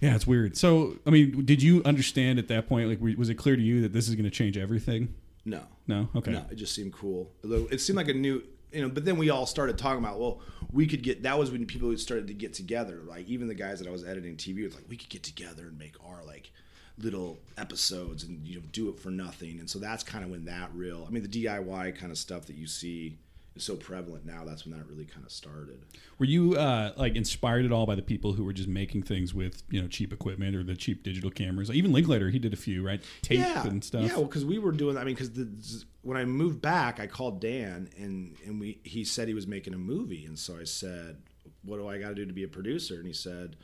Yeah, it's weird. So, I mean, did you understand at that point? Like, was it clear to you that this is going to change everything? No. No. Okay. No, it just seemed cool. It seemed like a new, you know. But then we all started talking about, well, we could get. That was when people started to get together. Like even the guys that I was editing TV was like, we could get together and make our like little episodes and you know do it for nothing. And so that's kind of when that real. I mean, the DIY kind of stuff that you see is so prevalent now. That's when that really kind of started. Were you uh, like inspired at all by the people who were just making things with you know cheap equipment or the cheap digital cameras? Even Linklater, he did a few, right? Tape yeah, and stuff. Yeah, well, because we were doing. I mean, because when I moved back, I called Dan, and and we he said he was making a movie, and so I said, "What do I got to do to be a producer?" And he said,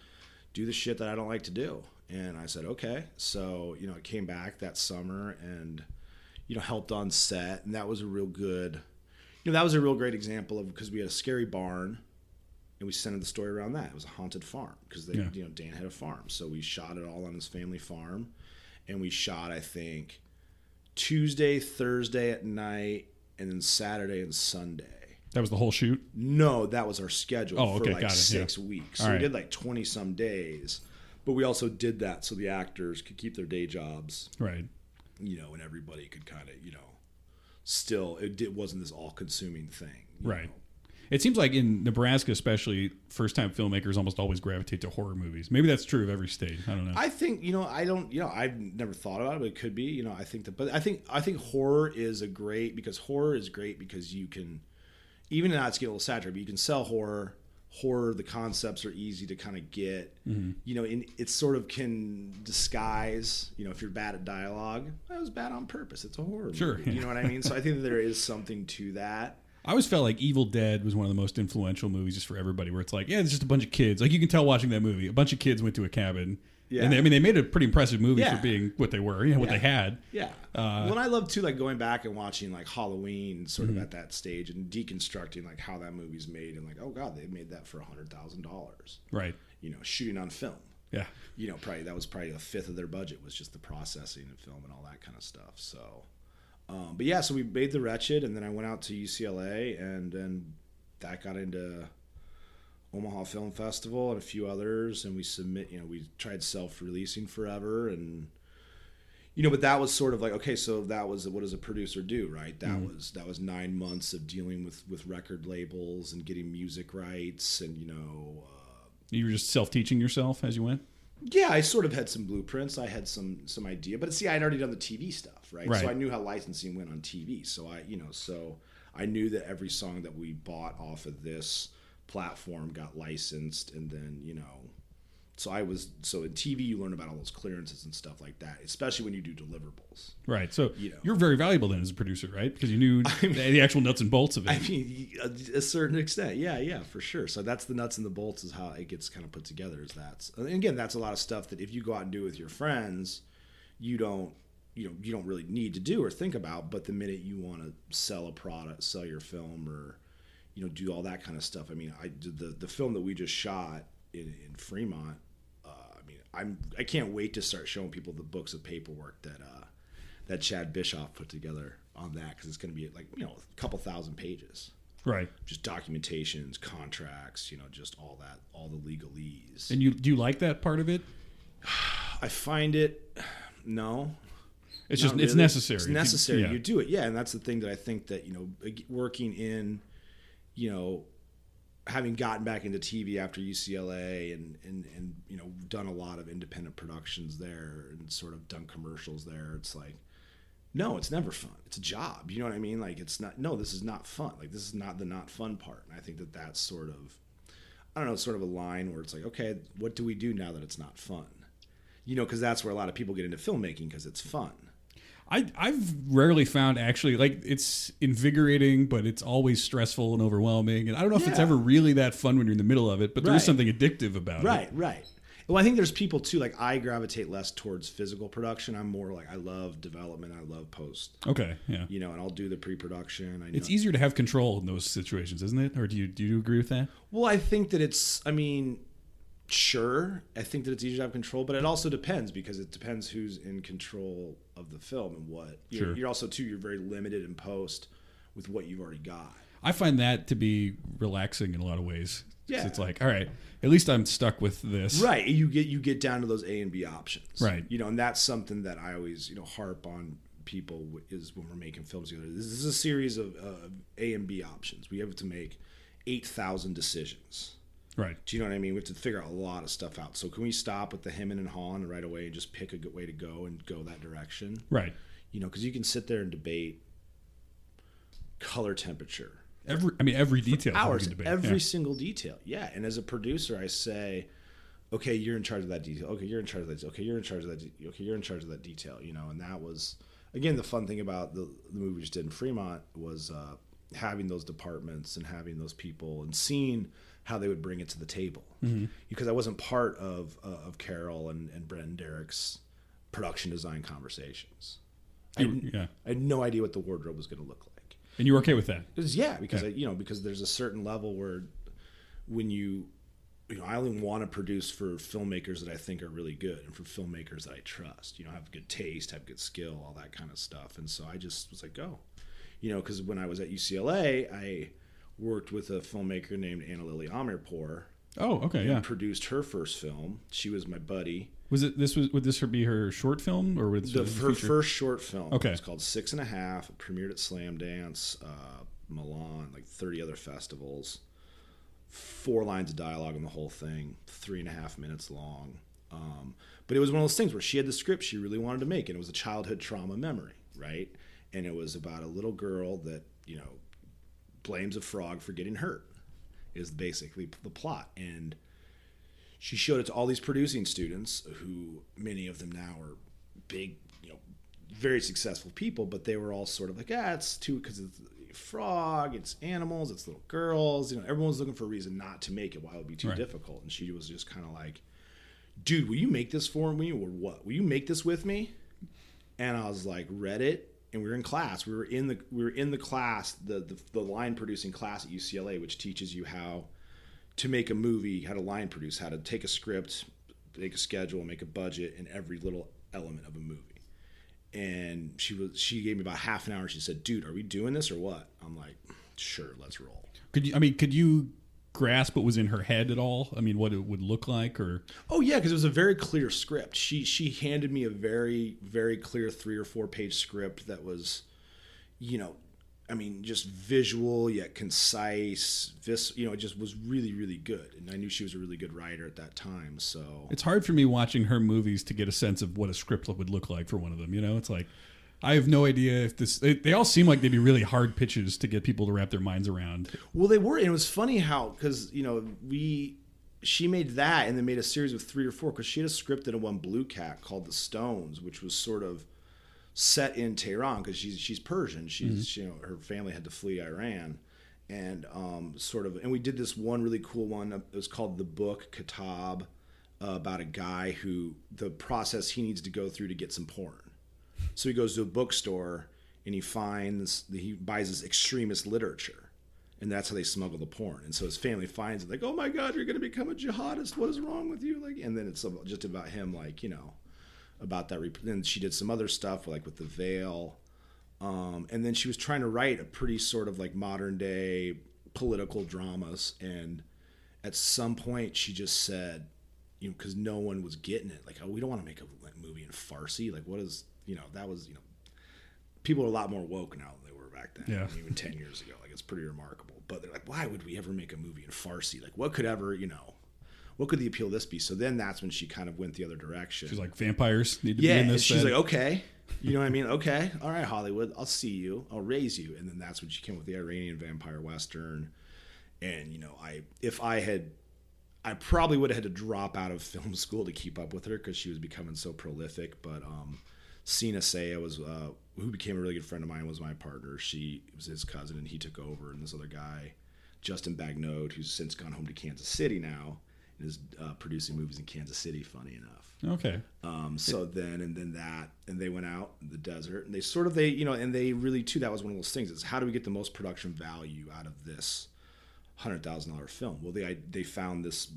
"Do the shit that I don't like to do." And I said, "Okay." So you know, I came back that summer and you know helped on set, and that was a real good. You know, that was a real great example of because we had a scary barn and we centered the story around that. It was a haunted farm because Yeah. you know Dan had a farm, so we shot it all on his family farm, and we shot I think Tuesday, Thursday at night, and then Saturday and Sunday. That was the whole shoot. No, that was our schedule Oh, for like six weeks. So All we right. did like twenty some days, but we also did that so the actors could keep their day jobs, Right. you know, and everybody could kind of you know, still it, it wasn't this all consuming thing, Right. know. It seems like in Nebraska, especially, first time filmmakers almost always gravitate to horror movies. Maybe that's true of every state. I don't know. I think you know I don't you know I've never thought about it, but it could be you know I think that but I think I think horror is a great because horror is great because you can even not to get a little saturated, but you can sell horror. Horror, the concepts are easy to kind of get. Mm-hmm. You know, and it sort of can disguise. You know, if you're bad at dialogue, that was bad on purpose. It's a horror. Sure, movie. You know what I mean? So I think that there is something to that. I always felt like Evil Dead was one of the most influential movies just for everybody, where it's like, yeah, it's just a bunch of kids. Like you can tell watching that movie, a bunch of kids went to a cabin. Yeah. And they, I mean, they made a pretty impressive movie Yeah. for being what they were, you know, what Yeah. they had. Yeah. Uh, well, and I love too, like going back and watching like Halloween, sort of at that stage, and deconstructing like how that movie's made, and like, oh god, they made that for a hundred thousand dollars. Right. You know, shooting on film. Yeah. You know, probably that was probably a fifth of their budget was just the processing and film and all that kind of stuff. So, um, but yeah, so we made the Wretched, and then I went out to UCLA, and then that got into Omaha Film Festival and a few others, and we submit. You know, we tried self-releasing forever, and you know, but that was sort of like okay, so that was what does a producer do, right? That was that was nine months of dealing with with record labels and getting music rights, and you know. Uh, You were just self teaching yourself as you went? yeah, I sort of had some blueprints. I had some some idea, but see, I'd already done the TV stuff, right? Right. So I knew how licensing went on TV. So I, you know, so I knew that every song that we bought off of this platform got licensed, and then you know, so I was so in TV you learn about all those clearances and stuff like that, especially when you do deliverables. Right. So You know. you're very valuable then as a producer, right? Because you knew the, the actual nuts and bolts of it. I mean, a, a certain extent, yeah, yeah, for sure. So that's the nuts and the bolts is how it gets kind of put together. Is that and again, that's a lot of stuff that if you go out and do with your friends, you don't, you know, you don't really need to do or think about. But the minute you want to sell a product, sell your film, or you know, do all that kind of stuff. I mean, I did the the film that we just shot in, in Fremont. Uh, I mean, I'm I can't wait to start showing people the books of paperwork that uh, that Chad Bischoff put together on that because it's going to be like you know a couple thousand pages right. just documentations, contracts, you know, just all that, all the legalese. And you do you like that part of it? I find it, no, It's just it's necessary. It's If you- necessary. yeah. You do it, yeah, and that's the thing that I think that you know, working in, you know, having gotten back into TV after UCLA and and and you know done a lot of independent productions there and sort of done commercials there. It's like, no, it's never fun. It's a job. You know what I mean? Like it's not. No, this is not fun. Like this is not the not fun part. And I think that that's sort of, I don't know, sort of a line where it's like, okay, what do we do now that it's not fun? You know, because that's where a lot of people get into filmmaking because it's fun. I I've rarely found actually like it's invigorating, but it's always stressful and overwhelming. And I don't know if it's ever really that fun when you're in the middle of it, but there is Right. something addictive about it. Right, right. Well, I think there's people too. Like I gravitate less towards physical production. I'm more like I love development. I love post. Okay. Yeah. You know, and I'll do the pre-production. I know. It's easier to have control in those situations, isn't it? Or do you do you agree with that? Well, I think that it's. I mean, sure. I think that it's easier to have control, but it also depends because it depends who's in control of the film and what. You're, Sure. you're also too. You're very limited in post with what you've already got. I find that to be relaxing in a lot of ways Yeah. It's like, all right, at least I'm stuck with this. Right. You get you get down to those A and B options. Right. You know, and that's something that I always you know harp on people is when we're making films together. This is a series of uh, A and B options. We have to make eight thousand decisions. Right. Do you know what I mean? We have to figure out a lot of stuff out. So can we stop with the hemming and hawing right away and just pick a good way to go and go that direction? Right. You know, because you can sit there and debate color temperature Every, I mean, every detail. hours, debate. every Yeah. single detail. Yeah, and as a producer, I say, okay, you're in charge of that detail. Okay, you're in charge of that. Okay, you're in charge of that. de- Okay, you're in charge of that detail. You know, and that was again the fun thing about the the movie we just did in Fremont was uh, having those departments and having those people and seeing how they would bring it to the table because I wasn't part of uh, of Carol and and Brent and Derek's production design conversations. I, You- yeah. I had no idea what the wardrobe was going to look like. And you're okay with that? Because yeah, because I, you know, because there's a certain level where when you, you know, I only want to produce for filmmakers that I think are really good and for filmmakers that I trust. You know, have good taste, have good skill, all that kind of stuff. And so I just was like, go, you know, because when I was at UCLA, I worked with a filmmaker named Ana Lily Amirpour. Oh, okay, yeah. Produced her first film. She was my buddy. Was it this was would this be her short film or would The, her feature? first short film. Okay. It's called Six and a Half. It premiered at Slamdance, uh, Milan, like 30 other festivals. Four lines of dialogue in the whole thing, three and a half minutes long. Um, but it was one of those things where she had the script she really wanted to make, and it was a childhood trauma memory, right? And it was about a little girl that, you know, blames a frog for getting hurt, is basically the plot. And she showed it to all these producing students who many of them now are big you know very successful people but they were all sort of like ah it's too because it's a frog it's animals it's little girls you know everyone's looking for a reason not to make it why it would be too Right. difficult and she was just kind of like dude will you make this for me or what will you make this with me and I was like, read it, and we were in class. We were in the we were in the class, the the, the line producing class at UCLA, which teaches you how to make a movie, how to line produce, how to take a script, make a schedule, make a budget, and every little element of a movie. And she was she gave me about half an hour. She said, "Dude, are we doing this or what?" I'm like, "Sure, let's roll." Could you? I mean, could you grasp what was in her head at all? I mean, what it would look like, or Oh yeah, because it was a very clear script. She she handed me a very very clear three or four page script that was, you know, I mean just visual yet concise. This you know it just was really really good, and I knew she was a really good writer at that time. So it's hard for me watching her movies to get a sense of what a script would look like for one of them. You know, it's like I have no idea if this. They, they all seem like they'd be really hard pitches to get people to wrap their minds around. well they were, and it was funny how because you know we. She made that and then made a series of three or four because she had a script in one BlueCat called The Stones, which was sort of set in Tehran because she's she's Persian. She's she, you know her family had to flee Iran, and um, sort of and we did this one really cool one. It was called the book Kitab uh, about a guy who the process he needs to go through to get some porn. So he goes to a bookstore and he finds he buys this extremist literature. And that's how they smuggle the porn. And so his family finds it, like, "Oh my God, you're going to become a jihadist. What is wrong with you?" Like, and then it's just about him, like, you know, about that. Then she did some other stuff, like with the veil, um, and then she was trying to write a pretty sort of like modern day political dramas. And at some point, she just said, you know, because no one was getting it, like, oh, we don't want to make a movie in Farsi. Like, what is, you know, that was, you know, people are a lot more woke now than they were back then, Yeah. even ten years ago. Like, it's pretty remarkable. But they're like, why would we ever make a movie in Farsi? Like, what could ever, you know, what could the appeal of this be? So then that's when she kind of went the other direction. She's like vampires need to Yeah, be in and this. she's then. like, okay, you know what I mean? Okay, all right, Hollywood, I'll see you, I'll raise you, and then that's when she came with the Iranian vampire western, and you know, I if I had, I probably would have had to drop out of film school to keep up with her because she was becoming so prolific. But um, Sina Sayyah was, uh, who became a really good friend of mine, was my partner. She was his cousin, and he took over, and this other guy, Justin Begnaud, who's since gone home to Kansas City now. And is uh, producing movies in Kansas City. Funny enough, okay, um, so then and then that and they went out in the desert and they sort of they you know and they really too that was one of those things is how do we get the most production value out of this hundred thousand dollar film? Well, they they found this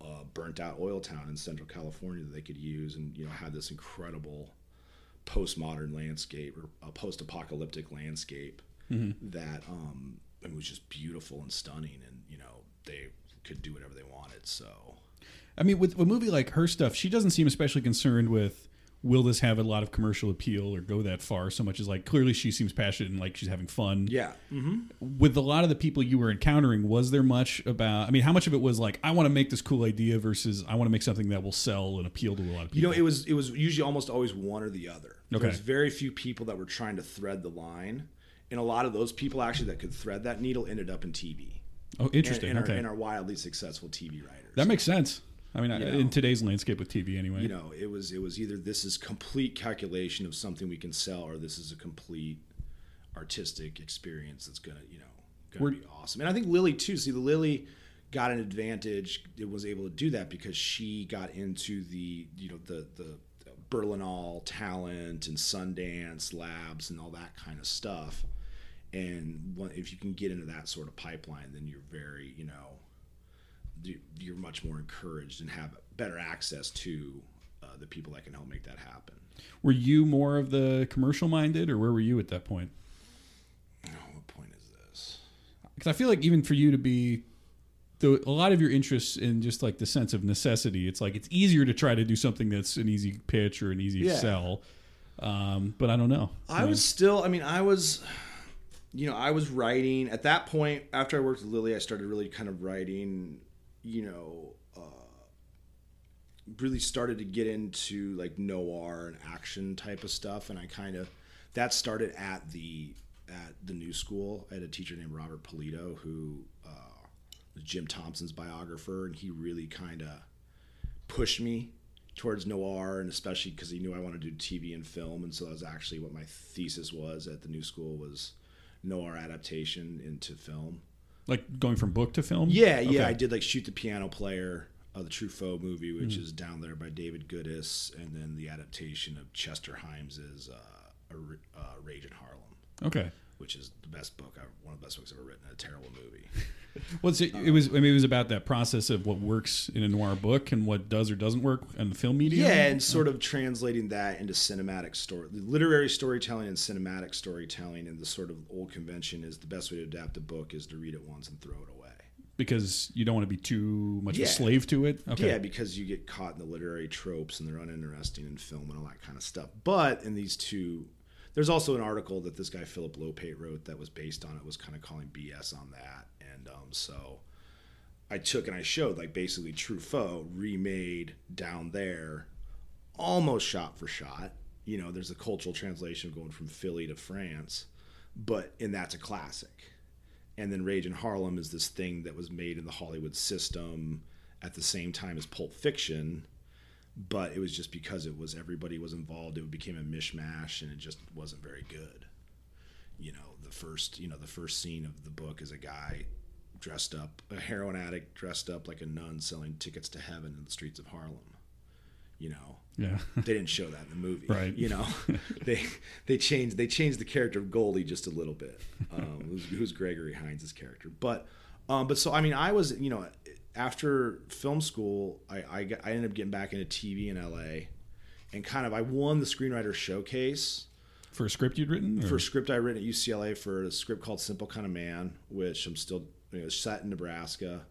uh, burnt out oil town in Central California that they could use and you know had this incredible postmodern landscape or a post apocalyptic landscape that um, it was just beautiful and stunning and you know they could do whatever they wanted so. I mean, with a movie like her stuff, she doesn't seem especially concerned with will this have a lot of commercial appeal or go that far so much as like clearly she seems passionate and like she's having fun. Yeah. hmm With a lot of the people you were encountering, was there much about? I mean, how much of it was like I want to make this cool idea versus I want to make something that will sell and appeal to a lot of people? You know, it was it was usually almost always one or the other. Okay. There was very few people that were trying to thread the line, and a lot of those people actually that could thread that needle ended up in TV. Oh, interesting. And, and, okay. are, and are wildly successful TV writers. that makes sense. I mean, I know. in today's landscape with TV, anyway. you know, it was it was either this is complete calculation of something we can sell, or this is a complete artistic experience that's gonna you know gonna We're- be awesome. And I think Lily too. See, the Lily got an advantage. It was able to do that because she got into the you know the the Berlinale talent and Sundance labs and all that kind of stuff. And if you can get into that sort of pipeline, then you're very you know you're much more encouraged and have better access to uh, the people that can help make that happen. Were you more of the commercial minded, or where were you at that point? Oh, what point is this? Because I feel like even for you to be, the, a lot of your interests in just like the sense of necessity, it's like it's easier to try to do something that's an easy pitch or an easy Yeah. sell. Um, but I don't know. I was still, I mean, I was, you know, I was writing at that point after I worked with Lily. I started really kind of writing, you know, uh, really started to get into like noir and action type of stuff, and I kind of that started at the at the new school. I had a teacher named Robert Polito who uh, was Jim Thompson's biographer, and he really kind of pushed me towards noir and especially because he knew I wanted to do TV and film and so that was actually what my thesis was at the new school was noir adaptation into film. Like going from book to film. Yeah, yeah, Okay. I did like Shoot the Piano Player, uh, the Truffaut movie, which is down there by David Goodis, and then the adaptation of Chester Himes's uh, uh, Rage in Harlem, Okay. Which is the best book, I've, one of the best books I've ever written. A terrible movie. Well, it's, it um, was. I mean, it was about that process of what works in a noir book and what does or doesn't work in the film media. Yeah, and uh, sort of translating that into cinematic story, literary storytelling and cinematic storytelling. And the sort of old convention is the best way to adapt a book is to read it once and throw it away. because you don't want to be too much of Yeah. a slave to it. Okay. Yeah, because you get caught in the literary tropes and they're uninteresting in film and all that kind of stuff. But in these two, there's also an article that this guy Philip Lopate wrote that was based on it, was kind of calling BS on that. And um, so I took and I showed like basically Truffaut remade down there, almost shot for shot. You know, there's a cultural translation going from Philly to France, but and that's a classic. And then Rage in Harlem is this thing that was made in the Hollywood system at the same time as Pulp Fiction, but it was just because it was everybody was involved, it became a mishmash and it just wasn't very good. You know, the first you know, the first scene of the book is a guy dressed up, a heroin addict dressed up like a nun selling tickets to heaven in the streets of Harlem. You know, Yeah. they didn't show that in the movie, Right. You know, they they changed they changed the character of Goldie just a little bit, um, who's, who's Gregory Hines' character. But um, but so I mean, I was you know after film school, I I, got, I ended up getting back into TV in LA, and kind of I won the screenwriter showcase For a script you'd written. or- for a script I written at UCLA for a script called Simple Kind of Man, which I'm still you know, set in Nebraska.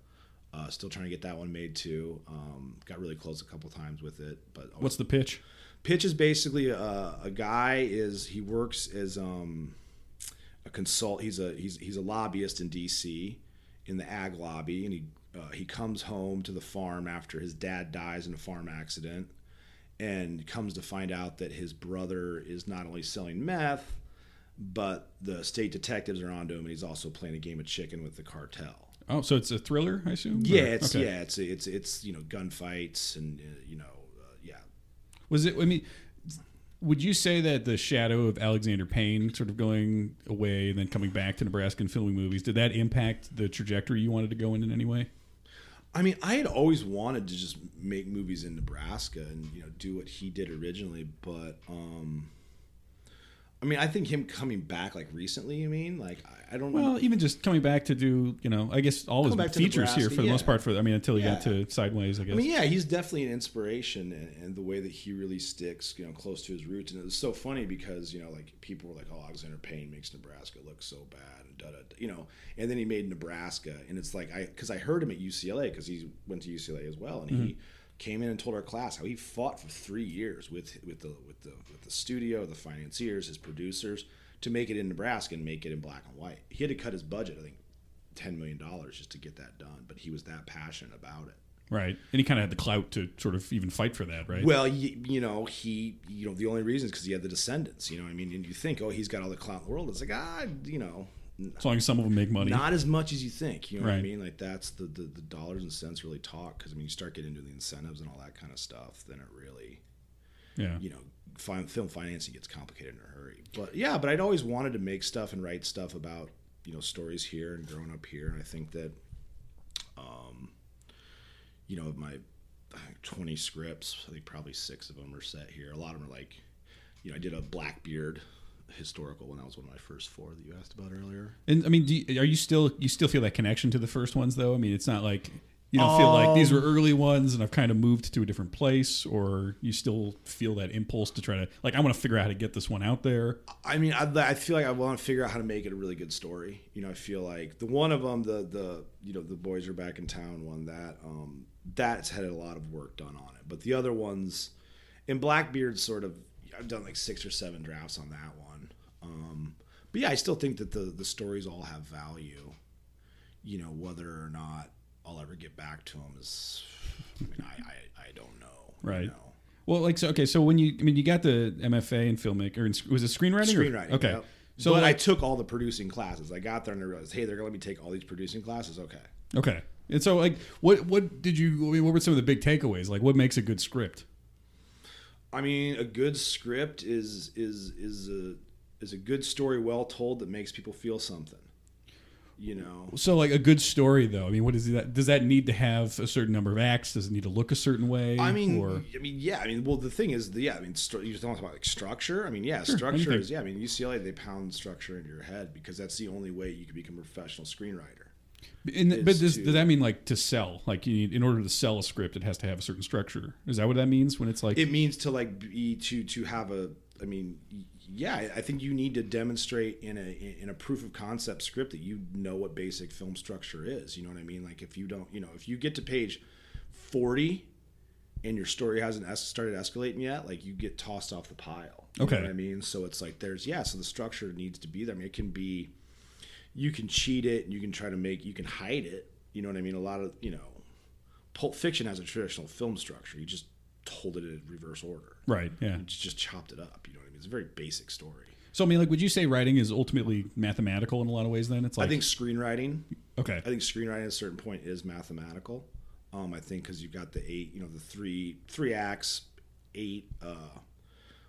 Uh, still trying to get that one made too. Um, got really close a couple times with it, but What's the pitch? pitch is basically a, a guy is he works as um, a consult. He's a he's he's a lobbyist in D.C. in the ag lobby, and he uh, he comes home to the farm after his dad dies in a farm accident, and comes to find out that his brother is not only selling meth, but the state detectives are onto him, and he's also playing a game of chicken with the cartel. Oh, so it's a thriller, I assume. Yeah, Or- it's okay. yeah, it's it's it's you know gunfights and uh, you know uh, yeah Was it? I mean, would you say that the shadow of Alexander Payne, sort of going away and then coming back to Nebraska and filming movies, did that impact the trajectory you wanted to go in in any way? I mean, I had always wanted to just make movies in Nebraska and you know do what he did originally, but um, I mean, I think him coming back like recently. You mean like I, I don't know. Well, even just coming back to do, you know, I guess all Come his features here for the most part. For I mean, until he got to Sideways, I guess. I mean, yeah, he's definitely an inspiration, and, and the way that he really sticks, you know, close to his roots. And it was so funny because you know, like people were like, "Oh, Alexander Payne makes Nebraska look so bad," and da da, da, you know. And then he made Nebraska, and it's like I because I heard him at UCLA because he went to UCLA as well, and he mm-hmm. Came in and told our class how he fought for three years with with the with the with the studio, the financiers, his producers to make it in Nebraska and make it in black and white. He had to cut his budget, I think, ten million dollars just to get that done. But he was that passionate about it. Right, and he kind of had the clout to sort of even fight for that, right? Well, you, you know, he, you know, the only reason is because he had the descendants. You know, what I mean, and you think, oh, he's got all the clout in the world. It's like, ah, you know, as long as some of them make money, not as much as you think. You know what I mean? Like that's the the, the dollars and cents really talk. Because I mean, you start getting into the incentives and all that kind of stuff, then it really, yeah. you know, fin- film financing gets complicated in a hurry. But yeah, but I'd always wanted to make stuff and write stuff about you know stories here and growing up here, and I think that, um, you know, my twenty scripts, I think probably six of them are set here. A lot of them are like, you know, I did a Blackbeard historical one. That was one of my first four that you asked about earlier. And I mean, do you, are you still you still feel that connection to the first ones though? I mean, it's not like you don't feel like these were early ones and I've kind of moved to a different place, or you still feel that impulse to try to like I want to figure out how to get this one out there. I mean, I, I feel like I want to figure out how to make it a really good story. You know, I feel like the one of them, the the you know, the boys are back in town one that um that's had a lot of work done on it. But the other ones, in Blackbeard, sort of, I've done like six or seven drafts on that one. Um, but yeah, I still think that the the stories all have value. You know, whether or not I'll ever get back to them is, I mean, I I, I don't know. you Right. know. Well, like so, okay, so when you I mean you got the MFA in filmmaker, or in, was it screenwriting? or- Screenwriting. okay, yep. so but I took all the producing classes. I got there and I realized, hey, they're gonna let me take all these producing classes. Okay. okay, and so like what what did you I mean, what were some of the big takeaways? Like what makes a good script? I mean, a good script is is is a is a good story well told that makes people feel something. You know. So like a good story though. I mean, what is that? Does that need to have a certain number of acts? Does it need to look a certain way? I mean, or I mean, yeah. I mean, well, the thing is, the, yeah. I mean, stru- you're talking about like structure. I mean, yeah, structure anything. is yeah. I mean, UCLA they pound structure into your head because that's the only way you can become a professional screenwriter. in the, but does, to- does that mean like to sell? Like you need in order to sell a script, it has to have a certain structure. Is that what that means when it's like? it means to like be to to have a i mean yeah i think you need to demonstrate in a in a proof of concept script that you know what basic film structure is you know what i mean? Like if you don't you know if you get to page 40 and your story hasn't es- started escalating yet like you get tossed off the pile Okay. i mean? So it's like there's yeah so the structure needs to be there. I mean it can be you can cheat it and you can try to make you can hide it you know what i mean? A lot of you know pulp fiction has a traditional film structure. You just told it in reverse order right. Yeah. just chopped it up. You know what I mean? It's a very basic story. So I mean, like, would you say writing is ultimately mathematical in a lot of ways? Then it's like I think screenwriting. okay, I think screenwriting at a certain point is mathematical. Um, I think because you've got the eight, you know, the three three acts, eight, uh,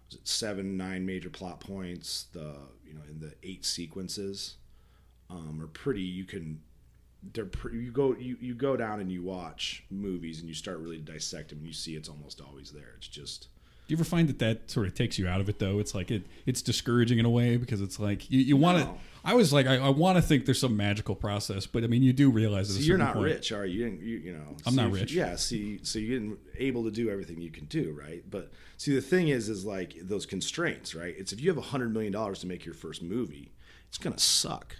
was it seven, nine major plot points. The you know in the eight sequences um, are pretty. You can they're pre- you go you, you go down and you watch movies and you start really to dissect them and you see it's almost always there. It's just Do you ever find that that sort of takes you out of it though? It's like it it's discouraging in a way because it's like you, you want to. No. I was like, I, I want to think there's some magical process, but I mean, you do realize. At So a you're not point- rich, are you? You, you, know, I'm see not rich. Yeah. See, so you're able to do everything you can do, right? But see, the thing is, is like those constraints, right? It's if you have a hundred million dollars to make your first movie, it's gonna suck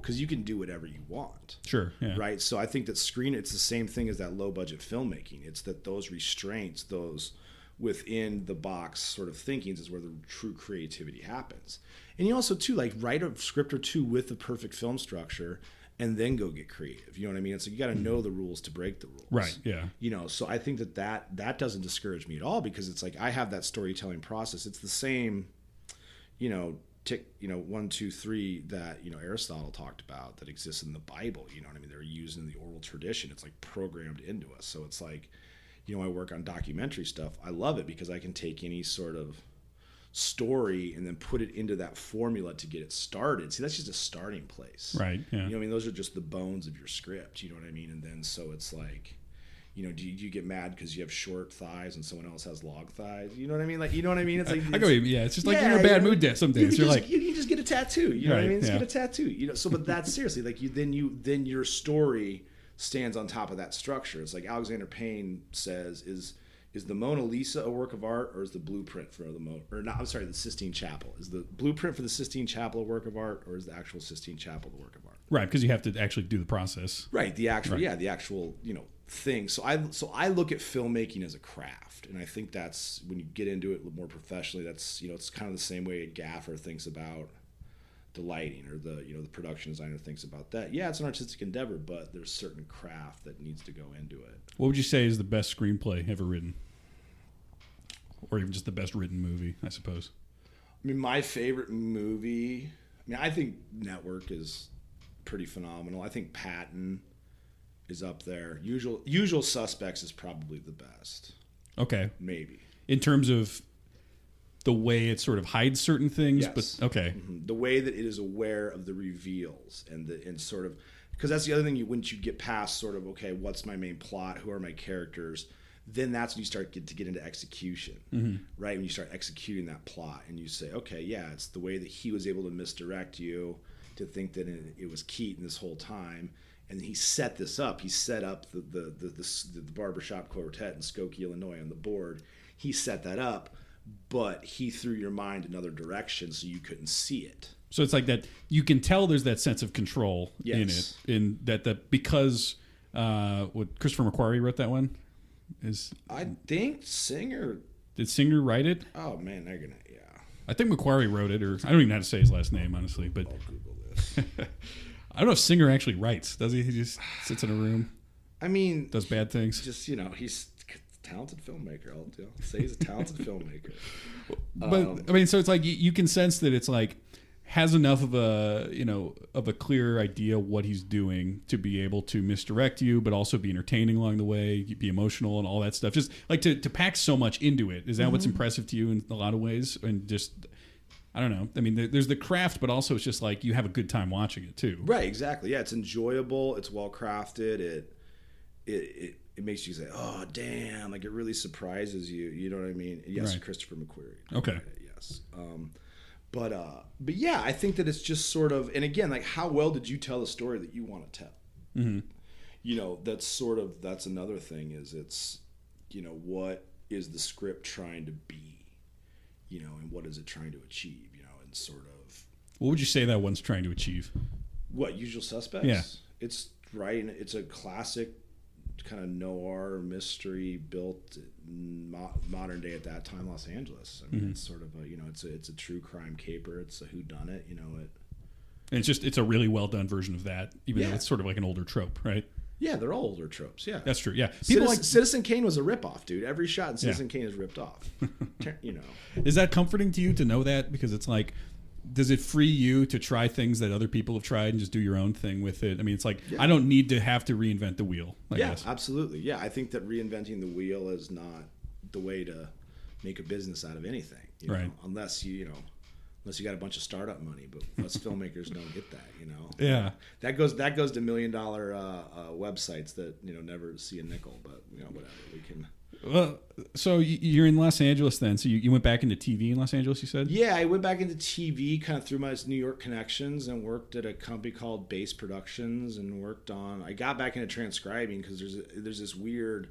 because you can do whatever you want, Sure. Yeah. right? So I think that screen, it's the same thing as that low budget filmmaking. It's that those restraints, those within the box sort of thinkings is where the true creativity happens. And you also too like write a script or two with the perfect film structure and then go get creative. You know what I mean? It's like you got to know the rules to break the rules. Right. Yeah. You know, so I think that that that doesn't discourage me at all because it's like I have that storytelling process. It's the same, you know, tick, you know, one, two, three that you know Aristotle talked about that exists in the Bible. You know what I mean? They're used in the oral tradition. It's like programmed into us. So it's like, you know, I work on documentary stuff. I love it because I can take any sort of story and then put it into that formula to get it started. See, that's just a starting place. Right. Yeah. You know, I mean, those are just the bones of your script. You know what I mean? And then so it's like, you know, do you, do you get mad because you have short thighs and someone else has long thighs? You know what I mean? Like, you know what I mean? It's like, I go. it's- Yeah. It's just like yeah, you're in a bad you know, mood day. Some days you're just, like, you can just get a tattoo. You know what I mean? Just yeah. get a tattoo. You know, so but that's seriously like you. Then you then your story stands on top of that structure. It's like Alexander Payne says is. Is the Mona Lisa a work of art, or is the blueprint for the Mo? Or not? I'm sorry, the Sistine Chapel. Is the blueprint for the Sistine Chapel a work of art, or is the actual Sistine Chapel the work of art? right, because you have to actually do the process. Right. The actual, Right. yeah, the actual, you know, thing. So I, so I look at filmmaking as a craft, and I think that's when you get into it more professionally. That's you know, it's kind of the same way a gaffer thinks about the lighting or the you know the production designer thinks about that. Yeah, it's an artistic endeavor, but there's certain craft that needs to go into it. What would you say is the best screenplay ever written, or even just the best written movie? I suppose. I mean, my favorite movie. I mean, I think Network is pretty phenomenal. I think Patton is up there. Usual Usual Suspects is probably the best. Okay. Maybe. In terms of the way it sort of hides certain things, Yes. but okay. Mhm. The way that it is aware of the reveals and the and sort of because that's the other thing. You once you get past sort of okay, what's my main plot? Who are my characters? Then that's when you start get to get into execution, right? When you start executing that plot, and you say, okay, yeah, it's the way that he was able to misdirect you to think that it, it was Keaton this whole time, and he set this up. He set up the the the, the, the barbershop quartet in Skokie, Illinois, on the board. He set that up, but he threw your mind another direction so you couldn't see it. So it's like that. You can tell there's that sense of control in it, in that that because uh, what Christopher McQuarrie wrote that one is I think Singer. did Singer write it? Oh man, they're gonna yeah. I think McQuarrie wrote it, or I don't even know how to say his last name honestly, but I'll Google this. I don't know if Singer actually writes. Does he? He just sits in a room, I mean, does bad things. just you know, he's a talented filmmaker. I'll, I'll say he's a talented filmmaker. But Um, I mean, so it's like you, you can sense that it's like has enough of a you know of a clear idea what he's doing to be able to misdirect you, but also be entertaining along the way, be emotional and all that stuff. Just like to to pack so much into it. Is that what's Mm-hmm. impressive to you in a lot of ways? And just I don't know. I mean, there's the craft, but also it's just like you have a good time watching it too. Right, exactly. Yeah, it's enjoyable. It's well crafted. It, it it it makes you say, "Oh, damn!" Like it really surprises you. You know what I mean? Yes, Right. Christopher McQuarrie. Okay. Yes. Um, but uh, but yeah, I think that it's just sort of, and again, like how well did you tell the story that you want to tell? Mm-hmm. You know, that's sort of that's another thing. Is it's, you know, what is the script trying to be? You know, and what is it trying to achieve? You know, and sort of What would you say that one's trying to achieve? what usual suspects? Yeah. it's right. It's a classic kind of noir mystery built mo- modern day at that time Los Angeles. I mean, Mm-hmm. it's sort of a you know it's a it's a true crime caper. It's a who done it. You know it. And it's just it's a really well done version of that, even though it's sort of like an older trope, right? Yeah, they're all older tropes. Yeah, That's true. Yeah, people Citizen, like Citizen Kane was a ripoff, dude. Every shot in Citizen Kane is ripped off. You know, Is that comforting to you to know that? Because it's like, does it free you to try things that other people have tried and just do your own thing with it? I mean, it's like I don't need to have to reinvent the wheel. I yeah, guess. absolutely. Yeah, I think that reinventing the wheel is not the way to make a business out of anything. You know? Right. Unless you, you know, unless you got a bunch of startup money, but us filmmakers don't get that. You know. Yeah. That goes that goes to million dollar uh, uh, websites that you know never see a nickel, but you know whatever we can. Well, so you're in Los Angeles then. So you, you went back into TV in Los Angeles. You said. Yeah, I went back into TV kind of through my New York connections and worked at a company called Base Productions and worked on. I got back into transcribing because there's there's this weird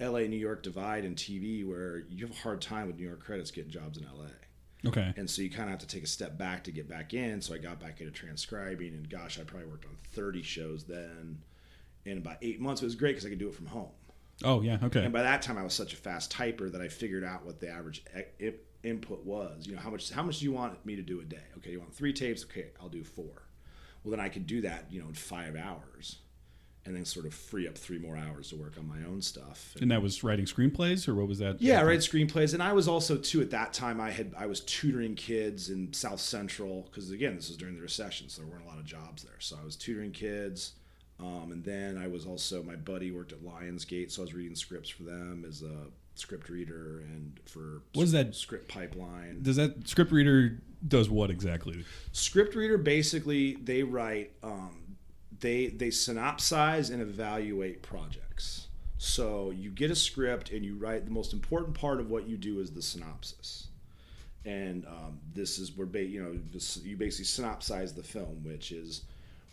L.A. New York divide in TV where you have a hard time with New York credits getting jobs in L.A. Okay. And so you kind of have to take a step back to get back in. So I got back into transcribing, and gosh, I probably worked on 30 shows then. In about eight months, it was great because I could do it from home. Oh yeah. Okay. And by that time, I was such a fast typer that I figured out what the average e- i- input was. You know, how much how much do you want me to do a day? Okay, you want three tapes? Okay, I'll do four. Well, then I could do that, you know, in five hours, and then sort of free up three more hours to work on my own stuff. And that was writing screenplays, or what was that? Yeah, I write screenplays, and I was also too at that time. I had I was tutoring kids in South Central because again, this was during the recession, so there weren't a lot of jobs there. So I was tutoring kids, um, and then I was also my buddy worked at Lionsgate, so I was reading scripts for them as a script reader and for What is that? script pipeline. Does that script reader does what exactly? Script reader basically they write um, they they synopsize and evaluate projects. So you get a script and you write the most important part of what you do is the synopsis. And um, this is where ba- you know this, you basically synopsize the film, which is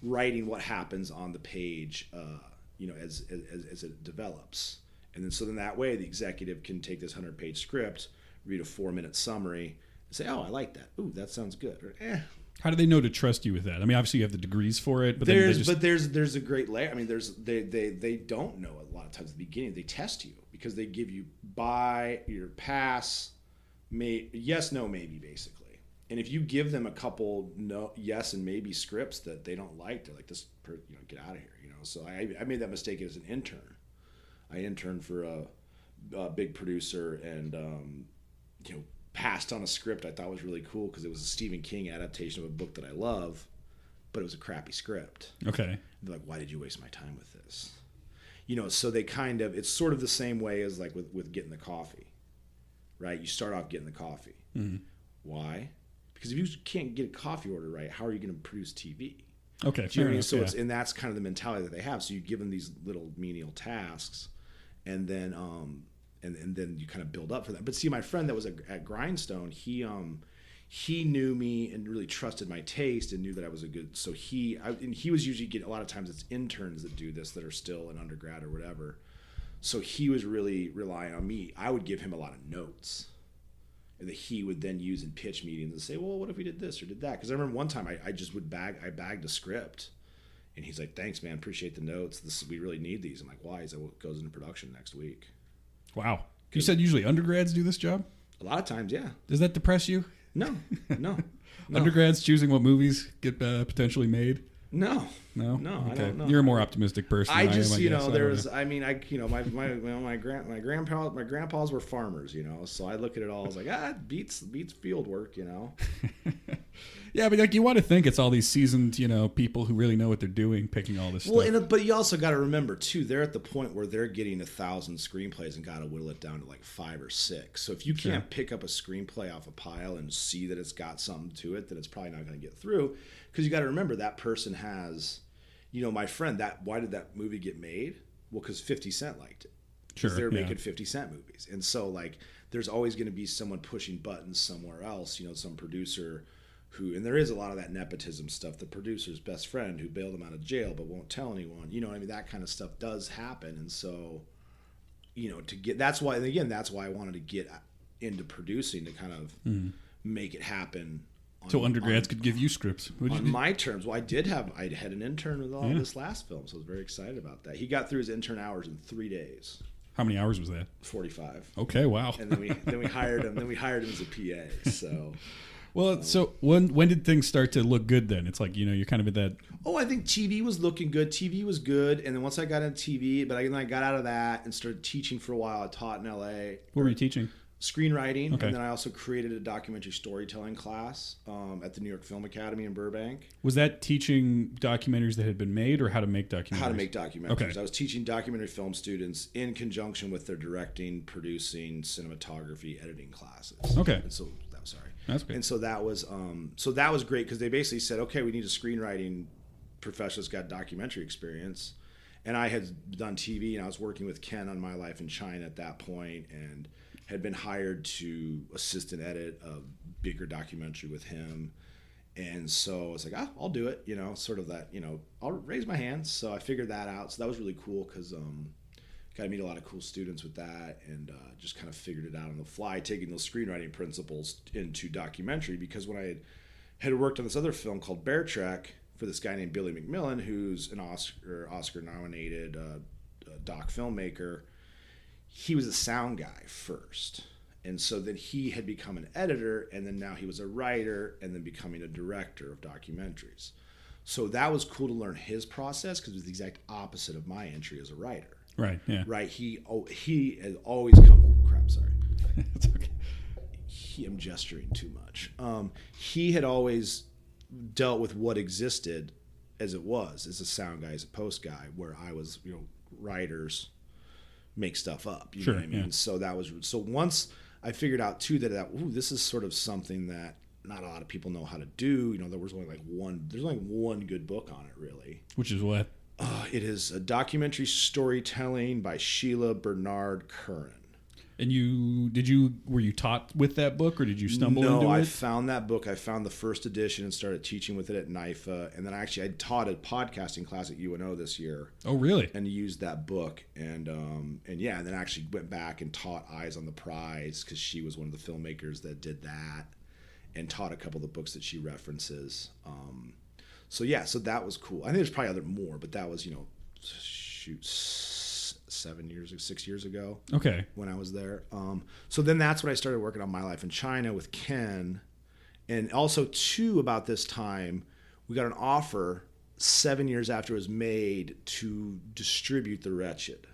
writing what happens on the page, uh, you know, as, as as it develops. And then so then that way the executive can take this hundred page script, read a four minute summary, and say, "Oh, I like that. Ooh, that sounds good." Or, eh, How do they know to trust you with that? I mean, obviously you have the degrees for it, but then there's just, but there's there's a great layer. I mean, there's they they they don't know a lot of times at the beginning. They test you because they give you by your pass, may yes no maybe basically. And if you give them a couple no yes and maybe scripts that they don't like, they're like this per, you know get out of here, you know. So I, I made that mistake as an intern. I interned for a, a big producer and um, you know passed on a script I thought was really cool because it was a Stephen King adaptation of a book that I love, but it was a crappy script. Okay. They're like, why did you waste my time with this? You know, so they kind of it's sort of the same way as like with with getting the coffee, right? You start off getting the coffee. Mm-hmm. Why? Because if you can't get a coffee order right, how are you going to produce TV? Okay. Do you know what I mean? enough, So yeah. it's and that's kind of the mentality that they have. So you give them these little menial tasks, and then um and and then you kind of build up for that. But see, my friend that was at, at Grindstone, he um he knew me and really trusted my taste and knew that I was a good. So he I, and he was usually getting a lot of times it's interns that do this that are still an undergrad or whatever. So he was really relying on me. I would give him a lot of notes and that he would then use in pitch meetings and say, "Well, what if we did this or did that?" Because I remember one time I, I just would bag I bagged a script, and he's like, "Thanks, man, appreciate the notes. This we really need these." I'm like, "Why?" He's like, "Well, it goes into production next week." Wow. You said usually undergrads do this job. A lot of times, yeah. Does that depress you? No, no, no, Undergrads choosing what movies get uh, potentially made. No, No, no. I don't know. You're a more optimistic person. I just, am, I you know, I there don't was. I mean, I, you know, my my my, my grand my grandpa my grandpas were farmers, you know. So I look at it all I was like, ah, it beats beats field work, you know. Yeah, but like you want to think it's all these seasoned, you know, people who really know what they're doing, picking all this Well, stuff. and, but you also got to remember too, they're at the point where they're getting a thousand screenplays and got to whittle it down to like five or six. So if you can't Sure. pick up a screenplay off a pile and see that it's got something to it, then it's probably not going to get through. Because you got to remember that person has, you know, my friend. That why did that movie get made? Well, because Fifty Cent liked it. Sure, they're yeah. making 50 Cent movies. And so, like, there's always going to be someone pushing buttons somewhere else, you know, some producer who, and there is a lot of that nepotism stuff. The producer's best friend who bailed him out of jail but won't tell anyone, you know, what I mean, that kind of stuff does happen. And so, you know, to get, that's why, and again, that's why I wanted to get into producing to kind of mm. make it happen. On, so undergrads on- could give you scripts. Would you on my terms. Well, I did have I had an intern with all Yeah. this last film, so I was very excited about that. He got through his intern hours in three days, How many hours was that? forty five, Okay, wow. and then we then we hired him. Then we hired him as a PA. So, Well, um, so when when did things start to look good? Then it's like you know you're kind of at that. oh, I think TV was looking good. TV was good, and then once I got into TV, but I, then I got out of that and started teaching for a while. I taught in LA. What were you teaching? Screenwriting, Okay. and then I also created a documentary storytelling class um, at the New York Film Academy in Burbank. Was that teaching documentaries that had been made, or how to make documentaries? how to make documentaries. Okay. I was teaching documentary film students in conjunction with their directing, producing, cinematography, editing classes. Okay. And so that was sorry. That's great. And so that was um, so that was great because they basically said, okay, we need a screenwriting professional that's got documentary experience. And I had done TV and I was working with Ken on My Life in China at that point and had been hired to assist and edit a bigger documentary with him. And so I was like, ah, I'll do it, you know, sort of that, you know, I'll raise my hands. So I figured that out. So that was really cool because um, got to meet a lot of cool students with that and uh, just kind of figured it out on the fly, taking those screenwriting principles into documentary. Because when I had, had worked on this other film called Bear Trek for this guy named Billy McMillan, who's an Oscar Oscar nominated uh, uh, doc filmmaker, he was a sound guy first. And so then he had become an editor, and then now he was a writer, and then becoming a director of documentaries. So that was cool to learn his process because it was the exact opposite of my entry as a writer. Right. Yeah. Right? He oh, he has always come. Oh crap! Sorry That's okay. he, I'm gesturing too much. Um, he had always dealt with what existed as it was, as a sound guy, as a post guy, where I was, you know, writers make stuff up. You Sure, know what I mean? yeah. So that was so once I figured out too that that ooh, this is sort of something that not a lot of people know how to do. You know, there was only like one. There's only one good book on it, really. Which is what? Uh, it is a documentary storytelling by Sheila Bernard Curran. And you did you were you taught with that book, or did you stumble no, into I found that book. I found the first edition and started teaching with it at NYFA. And then I actually, I taught a podcasting class at UNO this year Oh, really? and used that book. And um, and yeah, and then actually went back and taught Eyes on the Prize because she was one of the filmmakers that did that, and taught a couple of the books that she references. Um, so yeah, so that was cool. I think there's probably other more, but that was you know, shoot, seven years, six years ago Okay. when I was there. Um, so then that's when I started working on My Life in China with Ken, And also, too, about this time, we got an offer seven years after it was made to distribute The Wretched.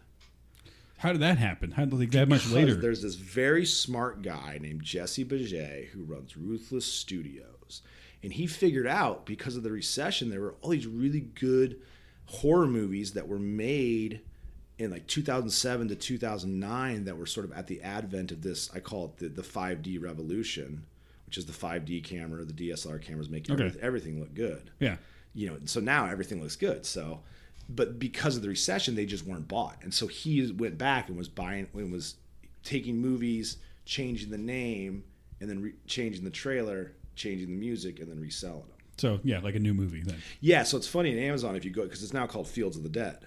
How did that happen? How did like that much later? There's this very smart guy named Jesse Baget who runs Ruthless Studios. And he figured out because of the recession, there were all these really good horror movies that were made in like 2007 to 2009 that were sort of at the advent of this, I call it the, the 5D revolution, which is the 5D camera, the DSLR cameras making Okay. everything, everything look good Yeah. you know, so now everything looks good. So, but because of the recession, they just weren't bought, and so he went back and was buying, and was taking movies, changing the name, and then re- changing the trailer, changing the music, and then reselling them. So yeah, like a new movie then. Yeah, so it's funny in Amazon if you go because it's now called Fields of the Dead.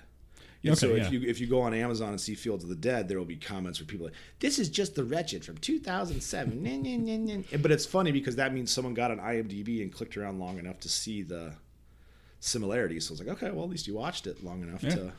And Okay, so if yeah. you if you go on Amazon and see Fields of the Dead, there will be comments where people are like, "This is just the wretched from 2007." Nah, nah, nah, nah. And- But it's funny because that means someone got on IMDb and clicked around long enough to see the similarities. So it's like, okay, well at least you watched it long enough Yeah. to.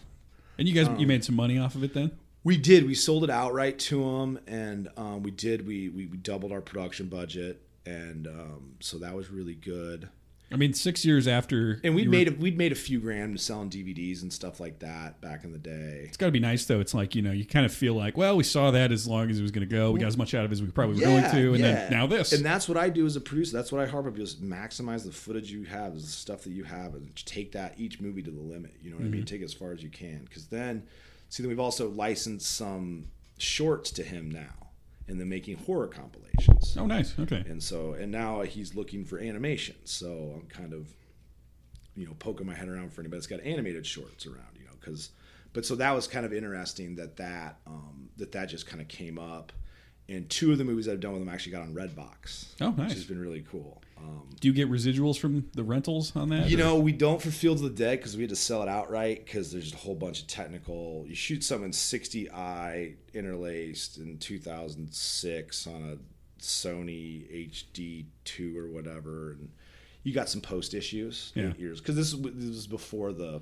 And you guys, Um, you made some money off of it then? We did. We sold it outright to them, and um, we did. We, we we doubled our production budget, and um, so that was really good. I mean, six years after, And we'd you were- made a, we'd made a few grand selling DVDs and stuff like that back in the day. It's got to be nice though. It's like you know, you kind of feel like, well, we saw that as long as it was going to go. We got as much out of it as we probably were going to, and then now this. And that's what I do as a producer. That's what I harp up is maximize the footage you have, the stuff that you have, and take that each movie to the limit. You know what I mean? Mm-hmm. Take it as far as you can, because then, see, then we've also licensed some shorts to him now, and then making horror compilations. oh, nice. Okay. And so, and now he's looking for animation. So I'm kind of, you know, poking my head around for anybody that's got animated shorts around, you know, because, but so that was kind of interesting that that um, that that just kind of came up. And two of the movies I've done with him actually got on Redbox. Oh, nice. Which has been really cool. Um, Do you get residuals from the rentals on that? you or- know, we don't for Fields of the Dead because we had to sell it outright because there's a whole bunch of technical. You shoot something 60i interlaced in 2006 on a Sony HD2 or whatever, and you got some post issues. Yeah. Years because this, this was before the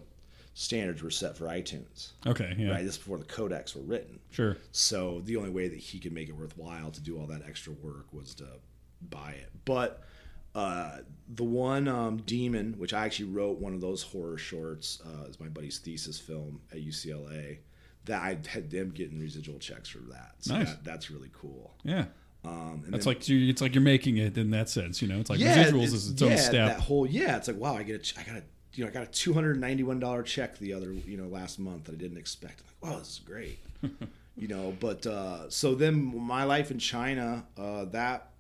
standards were set for iTunes. Okay. Yeah. Right, this is before the codecs were written. Sure. So the only way that he could make it worthwhile to do all that extra work was to buy it. But uh, the one um, Demon, which I actually wrote one of those horror shorts, uh, is my buddy's thesis film at UCLA. That I had them getting residual checks for that. So Nice. that, that's really cool. Yeah. Um, and That's then- like you it's like you're making it in that sense. You know, it's like residuals is its own yeah, step. That whole yeah, it's like wow, I get a, I got a, you know, I got a two hundred ninety one dollar check the other, you know, last month that I didn't expect. I'm like, wow, this is great, you know. But uh, so then my life in China, uh, that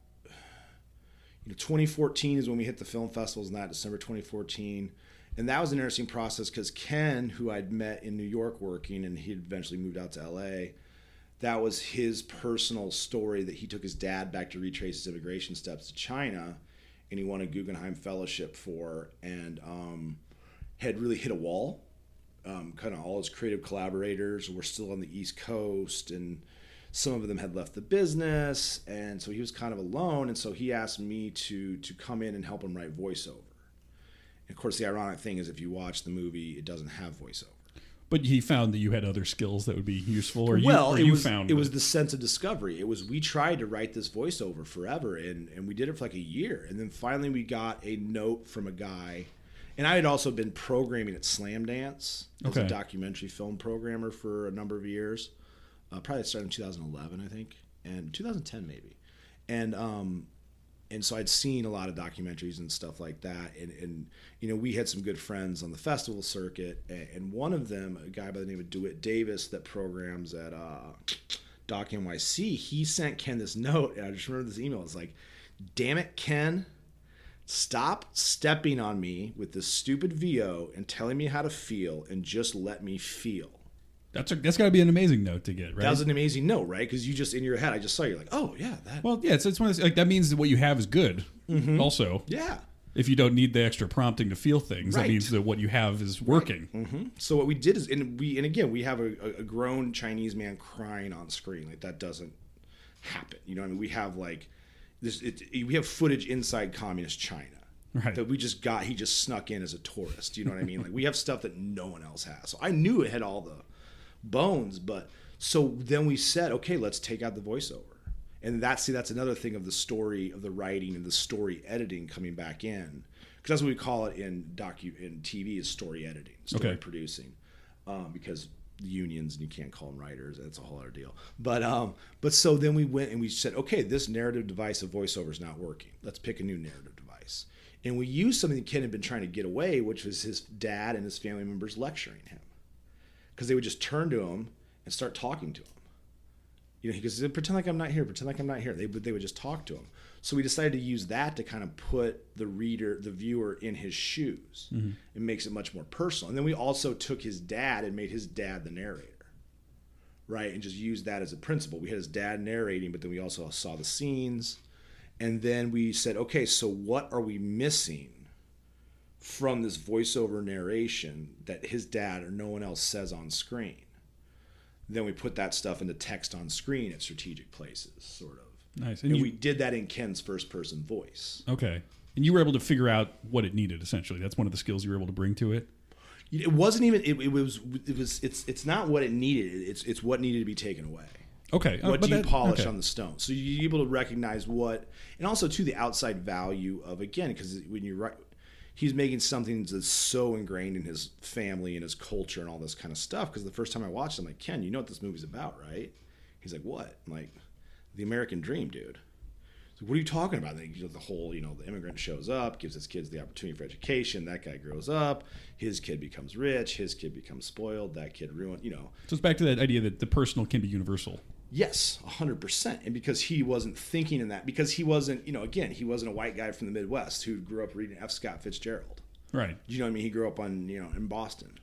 you know, 2014 is when we hit the film festivals, and that December 2014. And that was an interesting process because Ken, who I'd met in New York working, and he had eventually moved out to LA, that was his personal story that he took his dad back to retrace his immigration steps to China, and he won a Guggenheim Fellowship for, and um, had really hit a wall. Um, kind of all his creative collaborators were still on the East Coast, and some of them had left the business, and so he was kind of alone. And so he asked me to to come in and help him write voiceover. And of course, the ironic thing is, if you watch the movie, it doesn't have voiceover. but he found that you had other skills that would be useful, or you, well, or it you was found it was the sense of discovery. It was we tried to write this voiceover forever, and and we did it for like a year, and then finally we got a note from a guy. And I had also been programming at Slamdance as a documentary film programmer for a number of years. Uh, probably started in 2011, I think, and 2010 maybe. And um, and so I'd seen a lot of documentaries and stuff like that, and, and you know we had some good friends on the festival circuit, and, and one of them, a guy by the name of Dewitt Davis, that programs at uh, Doc NYC, he sent Ken this note, and I just remember this email. It's like, "Damn it, Ken." Stop stepping on me with this stupid VO and telling me how to feel and just let me feel. That's a, that's got to be an amazing note to get, right? That was an amazing note, right? Because you just in your head, I just saw you're like, oh yeah, that, well, yeah, it's, it's one of those, like that means that what you have is good. Mm-hmm. Also, yeah. if you don't need the extra prompting to feel things, that means that what you have is working. So what we did is, and we, and again, we have a, a- grown Chinese man crying on screen. Like that doesn't happen. You know, what I mean, we have like this. It, we have footage inside communist China Right. that we just got. He just snuck in as a tourist. You know what I mean? Like we have stuff that no one else has. So I knew it had all the bones, but so then we said, okay, let's take out the voiceover. and that's see that's another thing of the story of the writing and the story editing coming back in because that's what we call it in docu in TV is story editing, story Okay. producing, um, because the unions and you can't call them writers. That's a whole other deal. But um, but so then we went and we said, okay, this narrative device of voiceover is not working. Let's pick a new narrative device. And we used something that Ken had been trying to get away, which was his dad and his family members lecturing him, because they would just turn to him and start talking to him. You know, he goes, pretend like I'm not here, pretend like I'm not here. They would they would just talk to him. So we decided to use that to kind of put the reader, the viewer, in his shoes. Mm-hmm. It makes it much more personal. And then we also took his dad and made his dad the narrator, right? And just used that as a principle. We had his dad narrating, but then we also saw the scenes. And then we said, okay, so what are we missing from this voiceover narration that his dad or no one else says on screen? Then we put that stuff into text on screen at strategic places, sort of. Nice. And And you, we did that in Ken's first person voice. okay. And you were able to figure out what it needed. Essentially, that's one of the skills you were able to bring to it. It wasn't even. It, it was. It was. It's. It's not what it needed. It's. It's what needed to be taken away. Okay. Uh, What but do you that- polish okay. on the stone? So you're able to recognize what, and also to the outside value of again, because when you write, he's making something that's so ingrained in his family and his culture and all this kind of stuff. Because the first time I watched, it, I'm like, Ken, you know what this movie's about, right? He's like, what? I'm like, the American Dream, dude. So what are you talking about? Like, you know, the whole, you know, the immigrant shows up, gives his kids the opportunity for education. That guy grows up. His kid becomes rich. His kid becomes spoiled. That kid ruined. You know, So it's back to that idea that the personal can be universal. Yes, 100%. And because he wasn't thinking in that, because he wasn't, you know, again, he wasn't a white guy from the Midwest who grew up reading F. Scott Fitzgerald. Right. You know what I mean? He grew up on, you know, in Boston,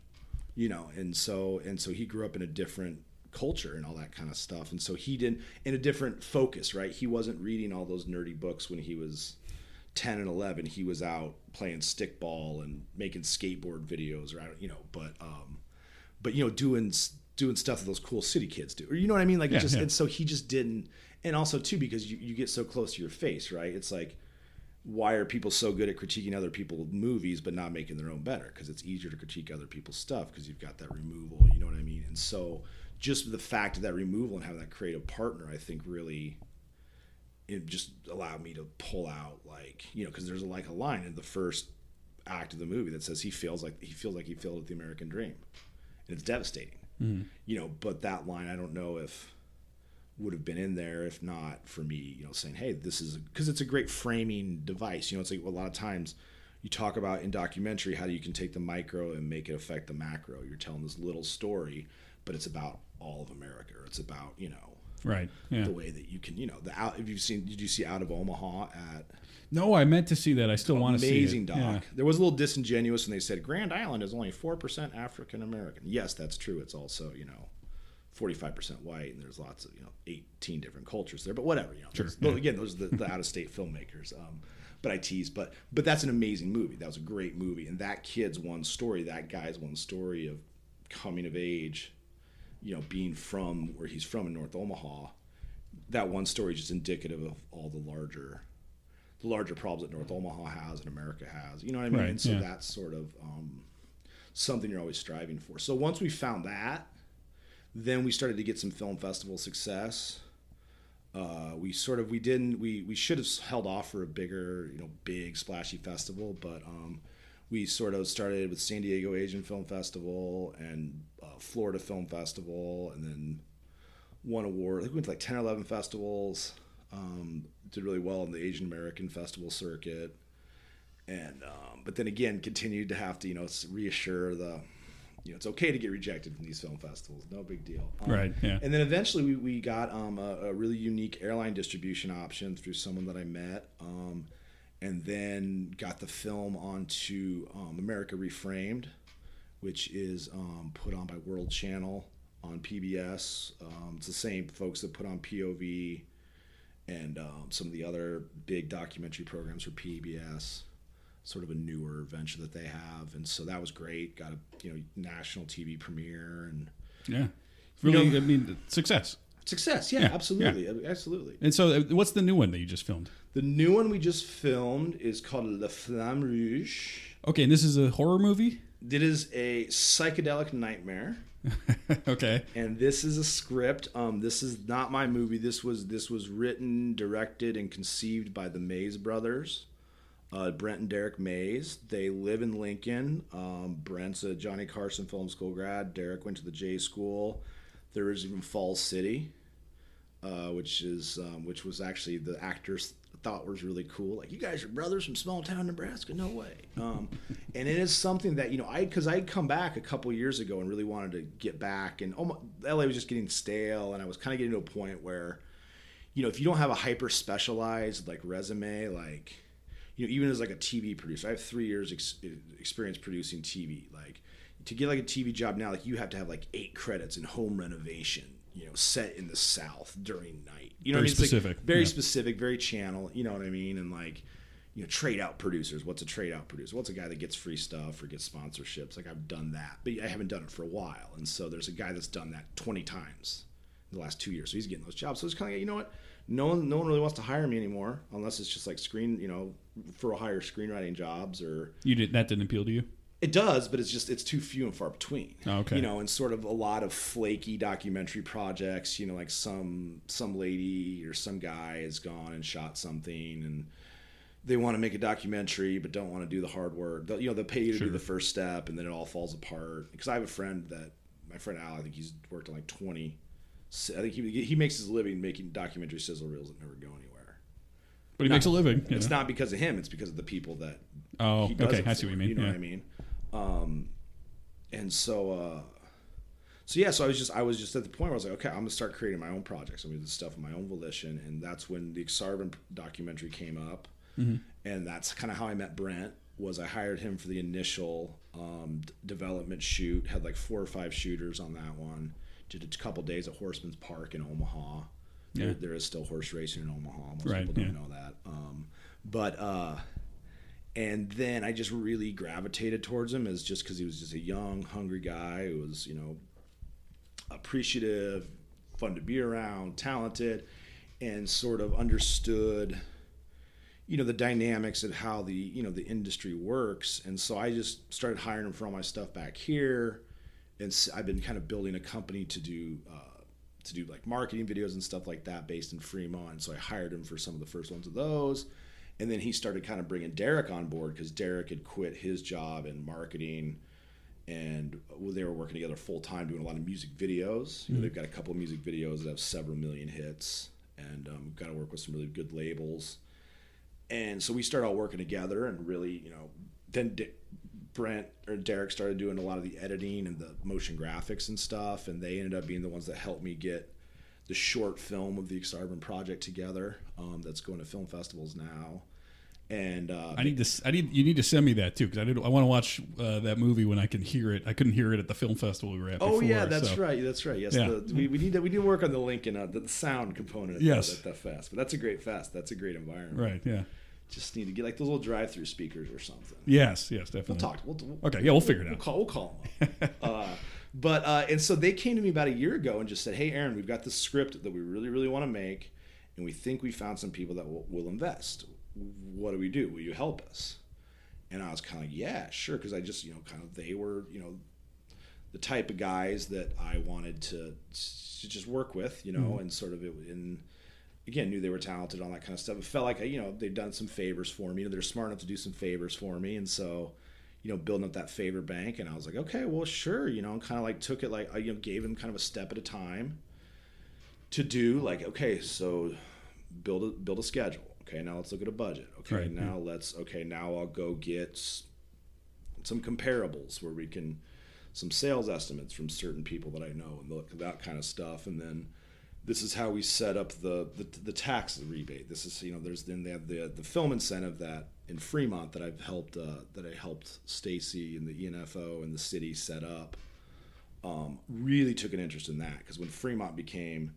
you know, and so, and so he grew up in a different culture and all that kind of stuff. And so he didn't, in a different focus, right? He wasn't reading all those nerdy books when he was 10 and 11. He was out playing stickball and making skateboard videos, right? You know, but, um, but you know, doing doing stuff that those cool city kids do, or you know what I mean? Like, it Yeah, just yeah. and so he just didn't, and also too because you, you get so close to your face, right? It's like, why are people so good at critiquing other people's movies but not making their own better? Because it's easier to critique other people's stuff because you've got that removal, you know what I mean? And so just the fact of that removal and having that creative partner, I think really it just allowed me to pull out like you know because there's like a line in the first act of the movie that says he feels like he feels like he failed at the American dream, and it's devastating. Mm. You know, but that line I don't know if would have been in there if not for me, you know, saying, "Hey, this is because it's a great framing device." You know, it's like a lot of times you talk about in documentary how you can take the micro and make it affect the macro. You're telling this little story, but it's about all of America. Or it's about you know Right. Yeah. the way that you can, you know, the out. If you've seen, did you see Out of Omaha at No, I meant to see that. I still want to see it. amazing doc? Yeah. There was a little disingenuous when they said Grand Island is only four percent African American. Yes, that's true. It's also you know. 45% white and there's lots of you know 18 different cultures there but whatever you know Sure, yeah. again those are the, the out-of-state filmmakers um, but i tease but but that's an amazing movie that was a great movie and that kid's one story that guy's one story of coming of age you know being from where he's from in north omaha that one story is just indicative of all the larger the larger problems that North Omaha has and America has. You know what I mean? Right, and so yeah. that's sort of um, something you're always striving for. So once we found that, then we started to get some film festival success. Uh, we sort of we didn't we we should have held off for a bigger you know big splashy festival, but um, we sort of started with San Diego Asian Film Festival and uh, Florida Film Festival, and then won award. I think we went to like 10 or 11 festivals. Um, did really well in the Asian American festival circuit. And, um, but then again, continued to have to, you know, reassure the, you know, it's okay to get rejected from these film festivals. No big deal. Um, Right, yeah. And then eventually we, we got um, a, a really unique airline distribution option through someone that I met. Um, and then got the film onto um, America Reframed, which is um, put on by World Channel on PBS. Um, it's the same folks that put on POV and um, some of the other big documentary programs for PBS. Sort of a newer venture that they have, and so that was great. Got a you know national TV premiere and Yeah. Really, know- I mean, success. success. Yeah, Yeah, absolutely, absolutely. And so, uh, what's the new one that you just filmed? The new one we just filmed is called La Flamme Rouge. Okay, and this is a horror movie. It is a psychedelic nightmare. okay. and this is a script. Um, this is not my movie. This was this was written, directed, and conceived by the Mays brothers, uh, Brent and Derek Mays. They live in Lincoln. Um, Brent's a Johnny Carson Film School grad. Derek went to the J School. There is even Falls City, uh, which is um, which was actually the actors thought was really cool. Like you guys are brothers from small town Nebraska, no way. Um, and it is something that you know I because I'd come back a couple years ago and really wanted to get back, and my, LA was just getting stale, and I was kind of getting to a point where, you know, if you don't have a hyper specialized like resume, like you know, even as like a TV producer, I have three years ex- experience producing TV. Like to get like a TV job now, like you have to have like eight credits in home renovation you know, set in the South during night. You know, very what I mean? specific, like very yeah. specific, very channel. You know what I mean? And like, you know, trade out producers. What's a trade out producer? What's a guy that gets free stuff or gets sponsorships? Like I've done that, but I haven't done it for a while. And so there's a guy that's done that 20 times in the last two years. So he's getting those jobs. So it's kind of, you know what? No one, no one really wants to hire me anymore unless it's just like screen, you know, for a higher screenwriting jobs or You did that didn't appeal to you? It does, but it's just it's too few and far between. Oh, okay. You know, and sort of a lot of flaky documentary projects. You know, like some some lady or some guy has gone and shot something, and they want to make a documentary but don't want to do the hard work. They'll, you know, they'll pay you to Sure. do the first step, and then it all falls apart. Because I have a friend that my friend Al, I think he's worked on like twenty. I think he he makes his living making documentary sizzle reels that never go anywhere. But he Not- makes a living. It's know? not because of him; it's because of the people that Oh, okay. I see what you mean. You know yeah. what I mean? Um, and so, uh, so yeah, so I was just I was just at the point where I was like, okay, I'm gonna start creating my own projects. I'm gonna do stuff of my own volition, and that's when the Aksarben documentary came up, Mm-hmm. and that's kind of how I met Brent. Was I hired him for the initial um, d- development shoot? Had like four or five shooters on that one. Did a couple days at Horseman's Park in Omaha. Yeah. There, there is still horse racing in Omaha. Most Right, people don't yeah. know that. Um, but uh, and then I just really gravitated towards him as just because he was just a young, hungry guy who was, you know, appreciative, fun to be around, talented, and sort of understood, you know, the dynamics of how the you know the industry works. And so I just started hiring him for all my stuff back here, and I've been kind of building a company to do. Uh, to do like marketing videos and stuff like that based in Fremont. So I hired him for some of the first ones of those. And then he started kind of bringing Derek on board because Derek had quit his job in marketing and they were working together full time doing a lot of music videos. You know, they've got a couple of music videos that have several million hits and um, we've got to work with some really good labels. And so we started all working together and really, you know, then D- Brent or Derek started doing a lot of the editing and the motion graphics and stuff. And they ended up being the ones that helped me get the short film of the Aksarben project together um, that's going to film festivals now. And uh, I need to. I need. You need to send me that too because I did. I want to watch uh, that movie when I can hear it. I couldn't hear it at the film festival we were at. Oh before, yeah, that's so- right. That's right. Yes, Yeah. the, we, we need to we need to work on the link and uh, the sound component. Of Yes. that, at that fest. But that's a great fest. That's a great environment. Right. Yeah. Just need to get like those little drive-through speakers or something. Yes. Yes. Definitely. We'll talk. We'll, we'll, Okay. Yeah. We'll figure it out. We'll call. We'll call them up. uh, but uh, and so they came to me about a year ago and just said, "Hey, Aaron, we've got this script that we really, really want to make, and we think we found some people that will, will invest. What do we do? Will you help us?" And I was kind of like, "Yeah, sure," because I just, you know, kind of they were, you know, the type of guys that I wanted to, to just work with, you know, mm-hmm. and sort of it and again knew they were talented on that kind of stuff. It felt like you know they'd done some favors for me. You know, they're smart enough to do some favors for me, and so you know building up that favor bank. And I was like, okay, well, sure, you know, and kind of like took it like I you know gave them kind of a step at a time to do. Like, okay, so build a build a schedule. Okay, now let's look at a budget. Okay, Right, now let's okay now I'll go get some comparables where we can some sales estimates from certain people that I know and look at that kind of stuff, and then this is how we set up the, the the tax rebate. This is you know there's then they have the the film incentive that in Fremont that I've helped uh, that I helped Stacy and the ENFO and the city set up. Um, really took an interest in that because when Fremont became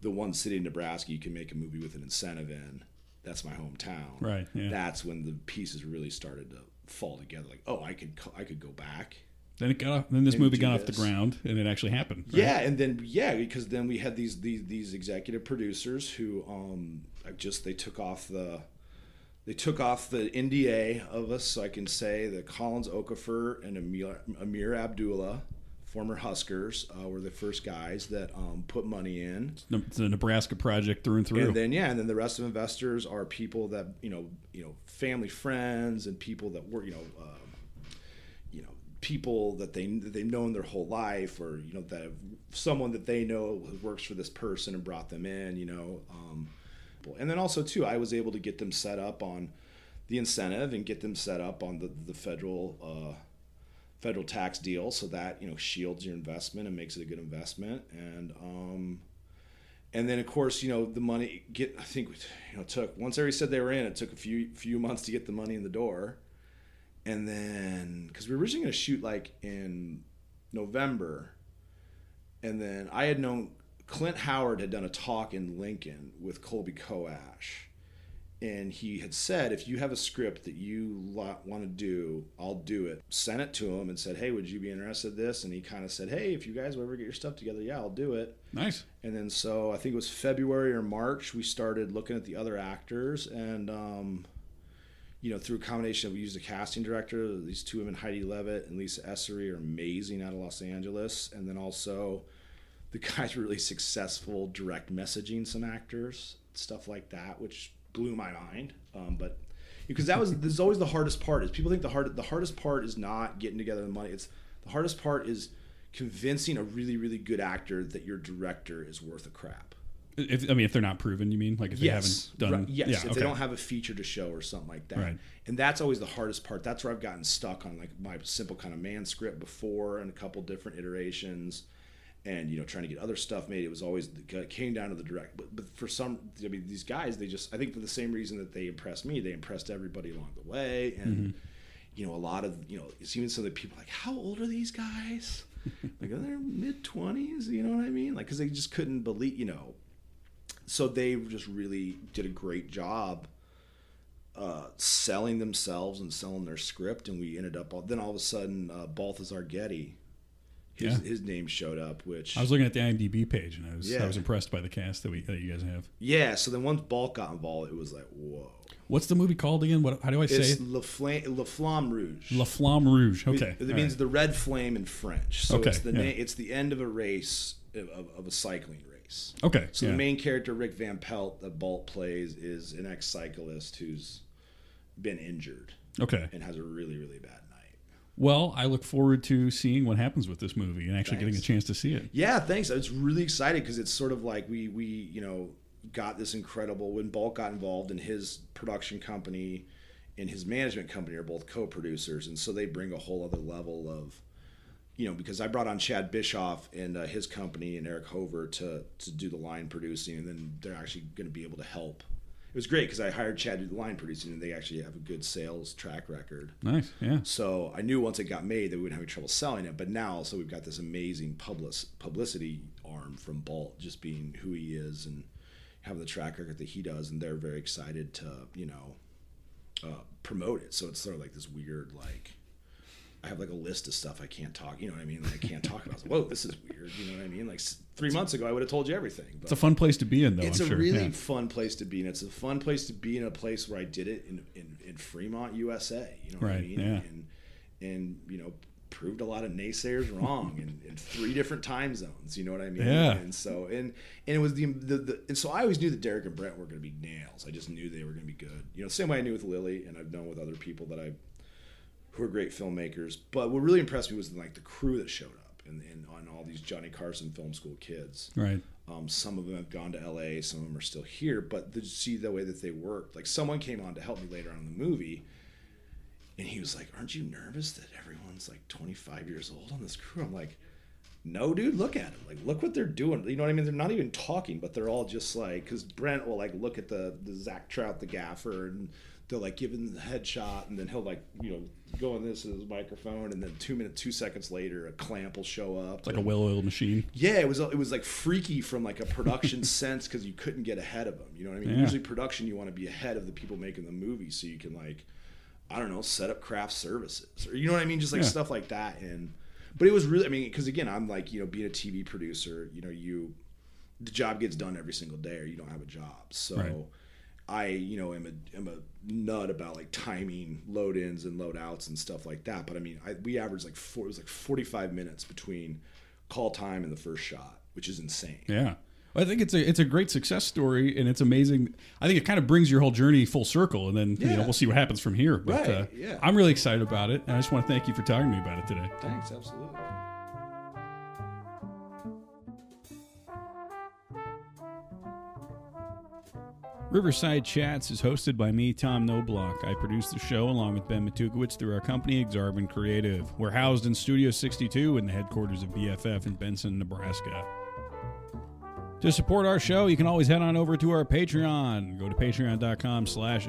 the one city in Nebraska you can make a movie with an incentive in, that's my hometown. Right, yeah. That's when the pieces really started to fall together. Like, oh, I could I could go back Then it got. Off, then this movie got off the ground, and it actually happened. right? Yeah, and then yeah, because then we had these these these executive producers who um I just they took off the they took off the NDA of us, so I can say that Collins Okafor and Ameer, Ameer Abdullah, former Huskers, uh, were the first guys that um, put money in. It's a Nebraska project through and through. And then yeah, and then the rest of investors are people that you know, you know, family friends and people that were you know, uh, you know, people that they that they've known their whole life, or you know, that have, someone that they know works for this person and brought them in. You know, um, and then also too, I was able to get them set up on the incentive and get them set up on the the federal. Uh, federal tax deal so that you know shields your investment and makes it a good investment. And um, and then of course you know the money get I think you know took once everybody said they were in it took a few few months to get the money in the door. And then because we were originally going to shoot like in November. And then I had known Clint Howard had done a talk in Lincoln with Colby Coash and he had said if you have a script that you want to do i'll do it. Sent it to him and said hey would you be interested in this? And he kind of said hey if you guys will ever get your stuff together yeah i'll do it. Nice. And then so i think it was february or march we started looking at the other actors and um, you know through a combination of we used a casting director these two women heidi levitt and lisa essery are amazing out of los angeles. And then also the guys really successful direct messaging some actors stuff like that which blew my mind. Um, but because that was this is always the hardest part is people think the hard the hardest part is not getting together the money. It's the hardest part is convincing a really really good actor that your director is worth a crap. If, I mean, if they're not proven, you mean like if yes. they haven't done, right. yes, yeah, if okay. they don't have a feature to show or something like that, right. and that's always the hardest part. That's where I've gotten stuck on like my simple kind of man script before and a couple different iterations and you know trying to get other stuff made it was always it came down to the direct but, but for some i mean these guys they just i think for the same reason that they impressed me they impressed everybody along the way and mm-hmm. you know a lot of you know it's even some of the people like how old are these guys? Like in their mid 20s you know what i mean? Like because they just couldn't believe you know. So they just really did a great job uh, selling themselves and selling their script and we ended up all, then all of a sudden uh, balthazar getty his, yeah. his name showed up. Which I was looking at the IMDb page and I was yeah. I was impressed by the cast that we that you guys have. Yeah. So then once Balk got involved, it was like whoa. What's the movie called again? What? How do I say it's it? La, Flamme, La Flamme Rouge. La Flamme Rouge. Okay. It, it means right. the red flame in French. So okay. it's the yeah. na- it's the end of a race of, of a cycling race. Okay. So yeah. the main character Rick Van Pelt that Bolt plays is an ex cyclist who's been injured. Okay. And has a really really bad well, I look forward to seeing what happens with this movie and actually thanks. getting a chance to see it. Yeah, thanks. I was really excited because it's sort of like we we you know got this incredible when Balk got involved in his production company and his management company are both co-producers, and so they bring a whole other level of you know because I brought on Chad Bischoff and uh, his company and Eric Hover to to do the line producing, and then they're actually going to be able to help it was great because I hired Chad to do the line producing, and they actually have a good sales track record. Nice, yeah. So I knew once it got made that we wouldn't have any trouble selling it. But now, so we've got this amazing public publicity arm from Bolt, just being who he is and having the track record that he does, and they're very excited to you know uh, promote it. So it's sort of like this weird like I have like a list of stuff I can't talk. You know what I mean? Like I can't talk about. Like, Whoa, this is weird. You know what I mean? Like three months ago, I would have told you everything. But it's a fun place to be in, though. It's I'm a sure. really yeah. fun place to be, and it's a fun place to be in a place where I did it in in, in Fremont, USA. You know what right, I mean? Yeah. And and you know proved a lot of naysayers wrong in, in three different time zones. You know what I mean? Yeah. And so and and it was the, the, the and so I always knew that Derek and Brent were going to be nails. I just knew they were going to be good. You know, same way I knew with Lily, and I've known with other people that I who are great filmmakers. But what really impressed me was like the crew that showed up and, and on all these Johnny Carson Film School kids. Right. Um, some of them have gone to LA, some of them are still here. But to see the way that they worked, like someone came on to help me later on in the movie, and he was like, "Aren't you nervous that everyone's like 25 years old on this crew?" I'm like, "No, dude, look at them. Like, look what they're doing. You know what I mean? They're not even talking, but they're all just like, because Brent will like look at the the Zach Trout, the gaffer, and they'll like give him the headshot, and then he'll like you know go on this as his microphone, and then two minutes, two seconds later, a clamp will show up. It's like a well-oiled machine. Yeah, it was. It was like freaky from like a production sense because you couldn't get ahead of them. You know what I mean? Yeah. Usually, production you want to be ahead of the people making the movie, so you can like, I don't know, set up craft services or you know what I mean, just like yeah. stuff like that. And but it was really, I mean, because again, I'm like you know being a TV producer, you know, you the job gets done every single day, or you don't have a job. So. Right I, you know, am a am a nut about like timing load ins and load outs and stuff like that. But I mean, I, we averaged like four, it was like 45 minutes between call time and the first shot, which is insane. Yeah. I think it's a it's a great success story, and it's amazing. I think it kind of brings your whole journey full circle, and then you know we'll see what happens from here. But Right, uh, yeah. I'm really excited about it, and I just want to thank you for talking to me about it today. Thanks, absolutely. Riverside Chats is hosted by me, Tom Noblock. I produce the show along with Ben Matukowicz through our company, Exarban Creative. We're housed in Studio 62 in the headquarters of BFF in Benson, Nebraska. To support our show, you can always head on over to our Patreon. Go to patreon.com slash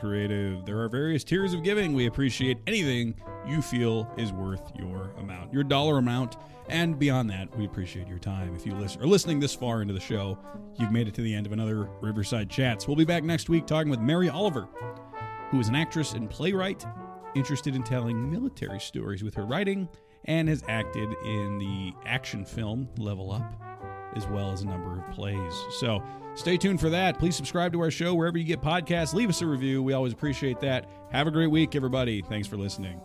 Creative. There are various tiers of giving. We appreciate anything you feel is worth your amount, your dollar amount. And beyond that, we appreciate your time. If you are listening this far into the show, you've made it to the end of another Riverside Chats. We'll be back next week talking with Mary Oliver, who is an actress and playwright interested in telling military stories with her writing and has acted in the action film Level Up as well as a number of plays. So stay tuned for that. Please subscribe to our show wherever you get podcasts. Leave us a review. We always appreciate that. Have a great week, everybody. Thanks for listening.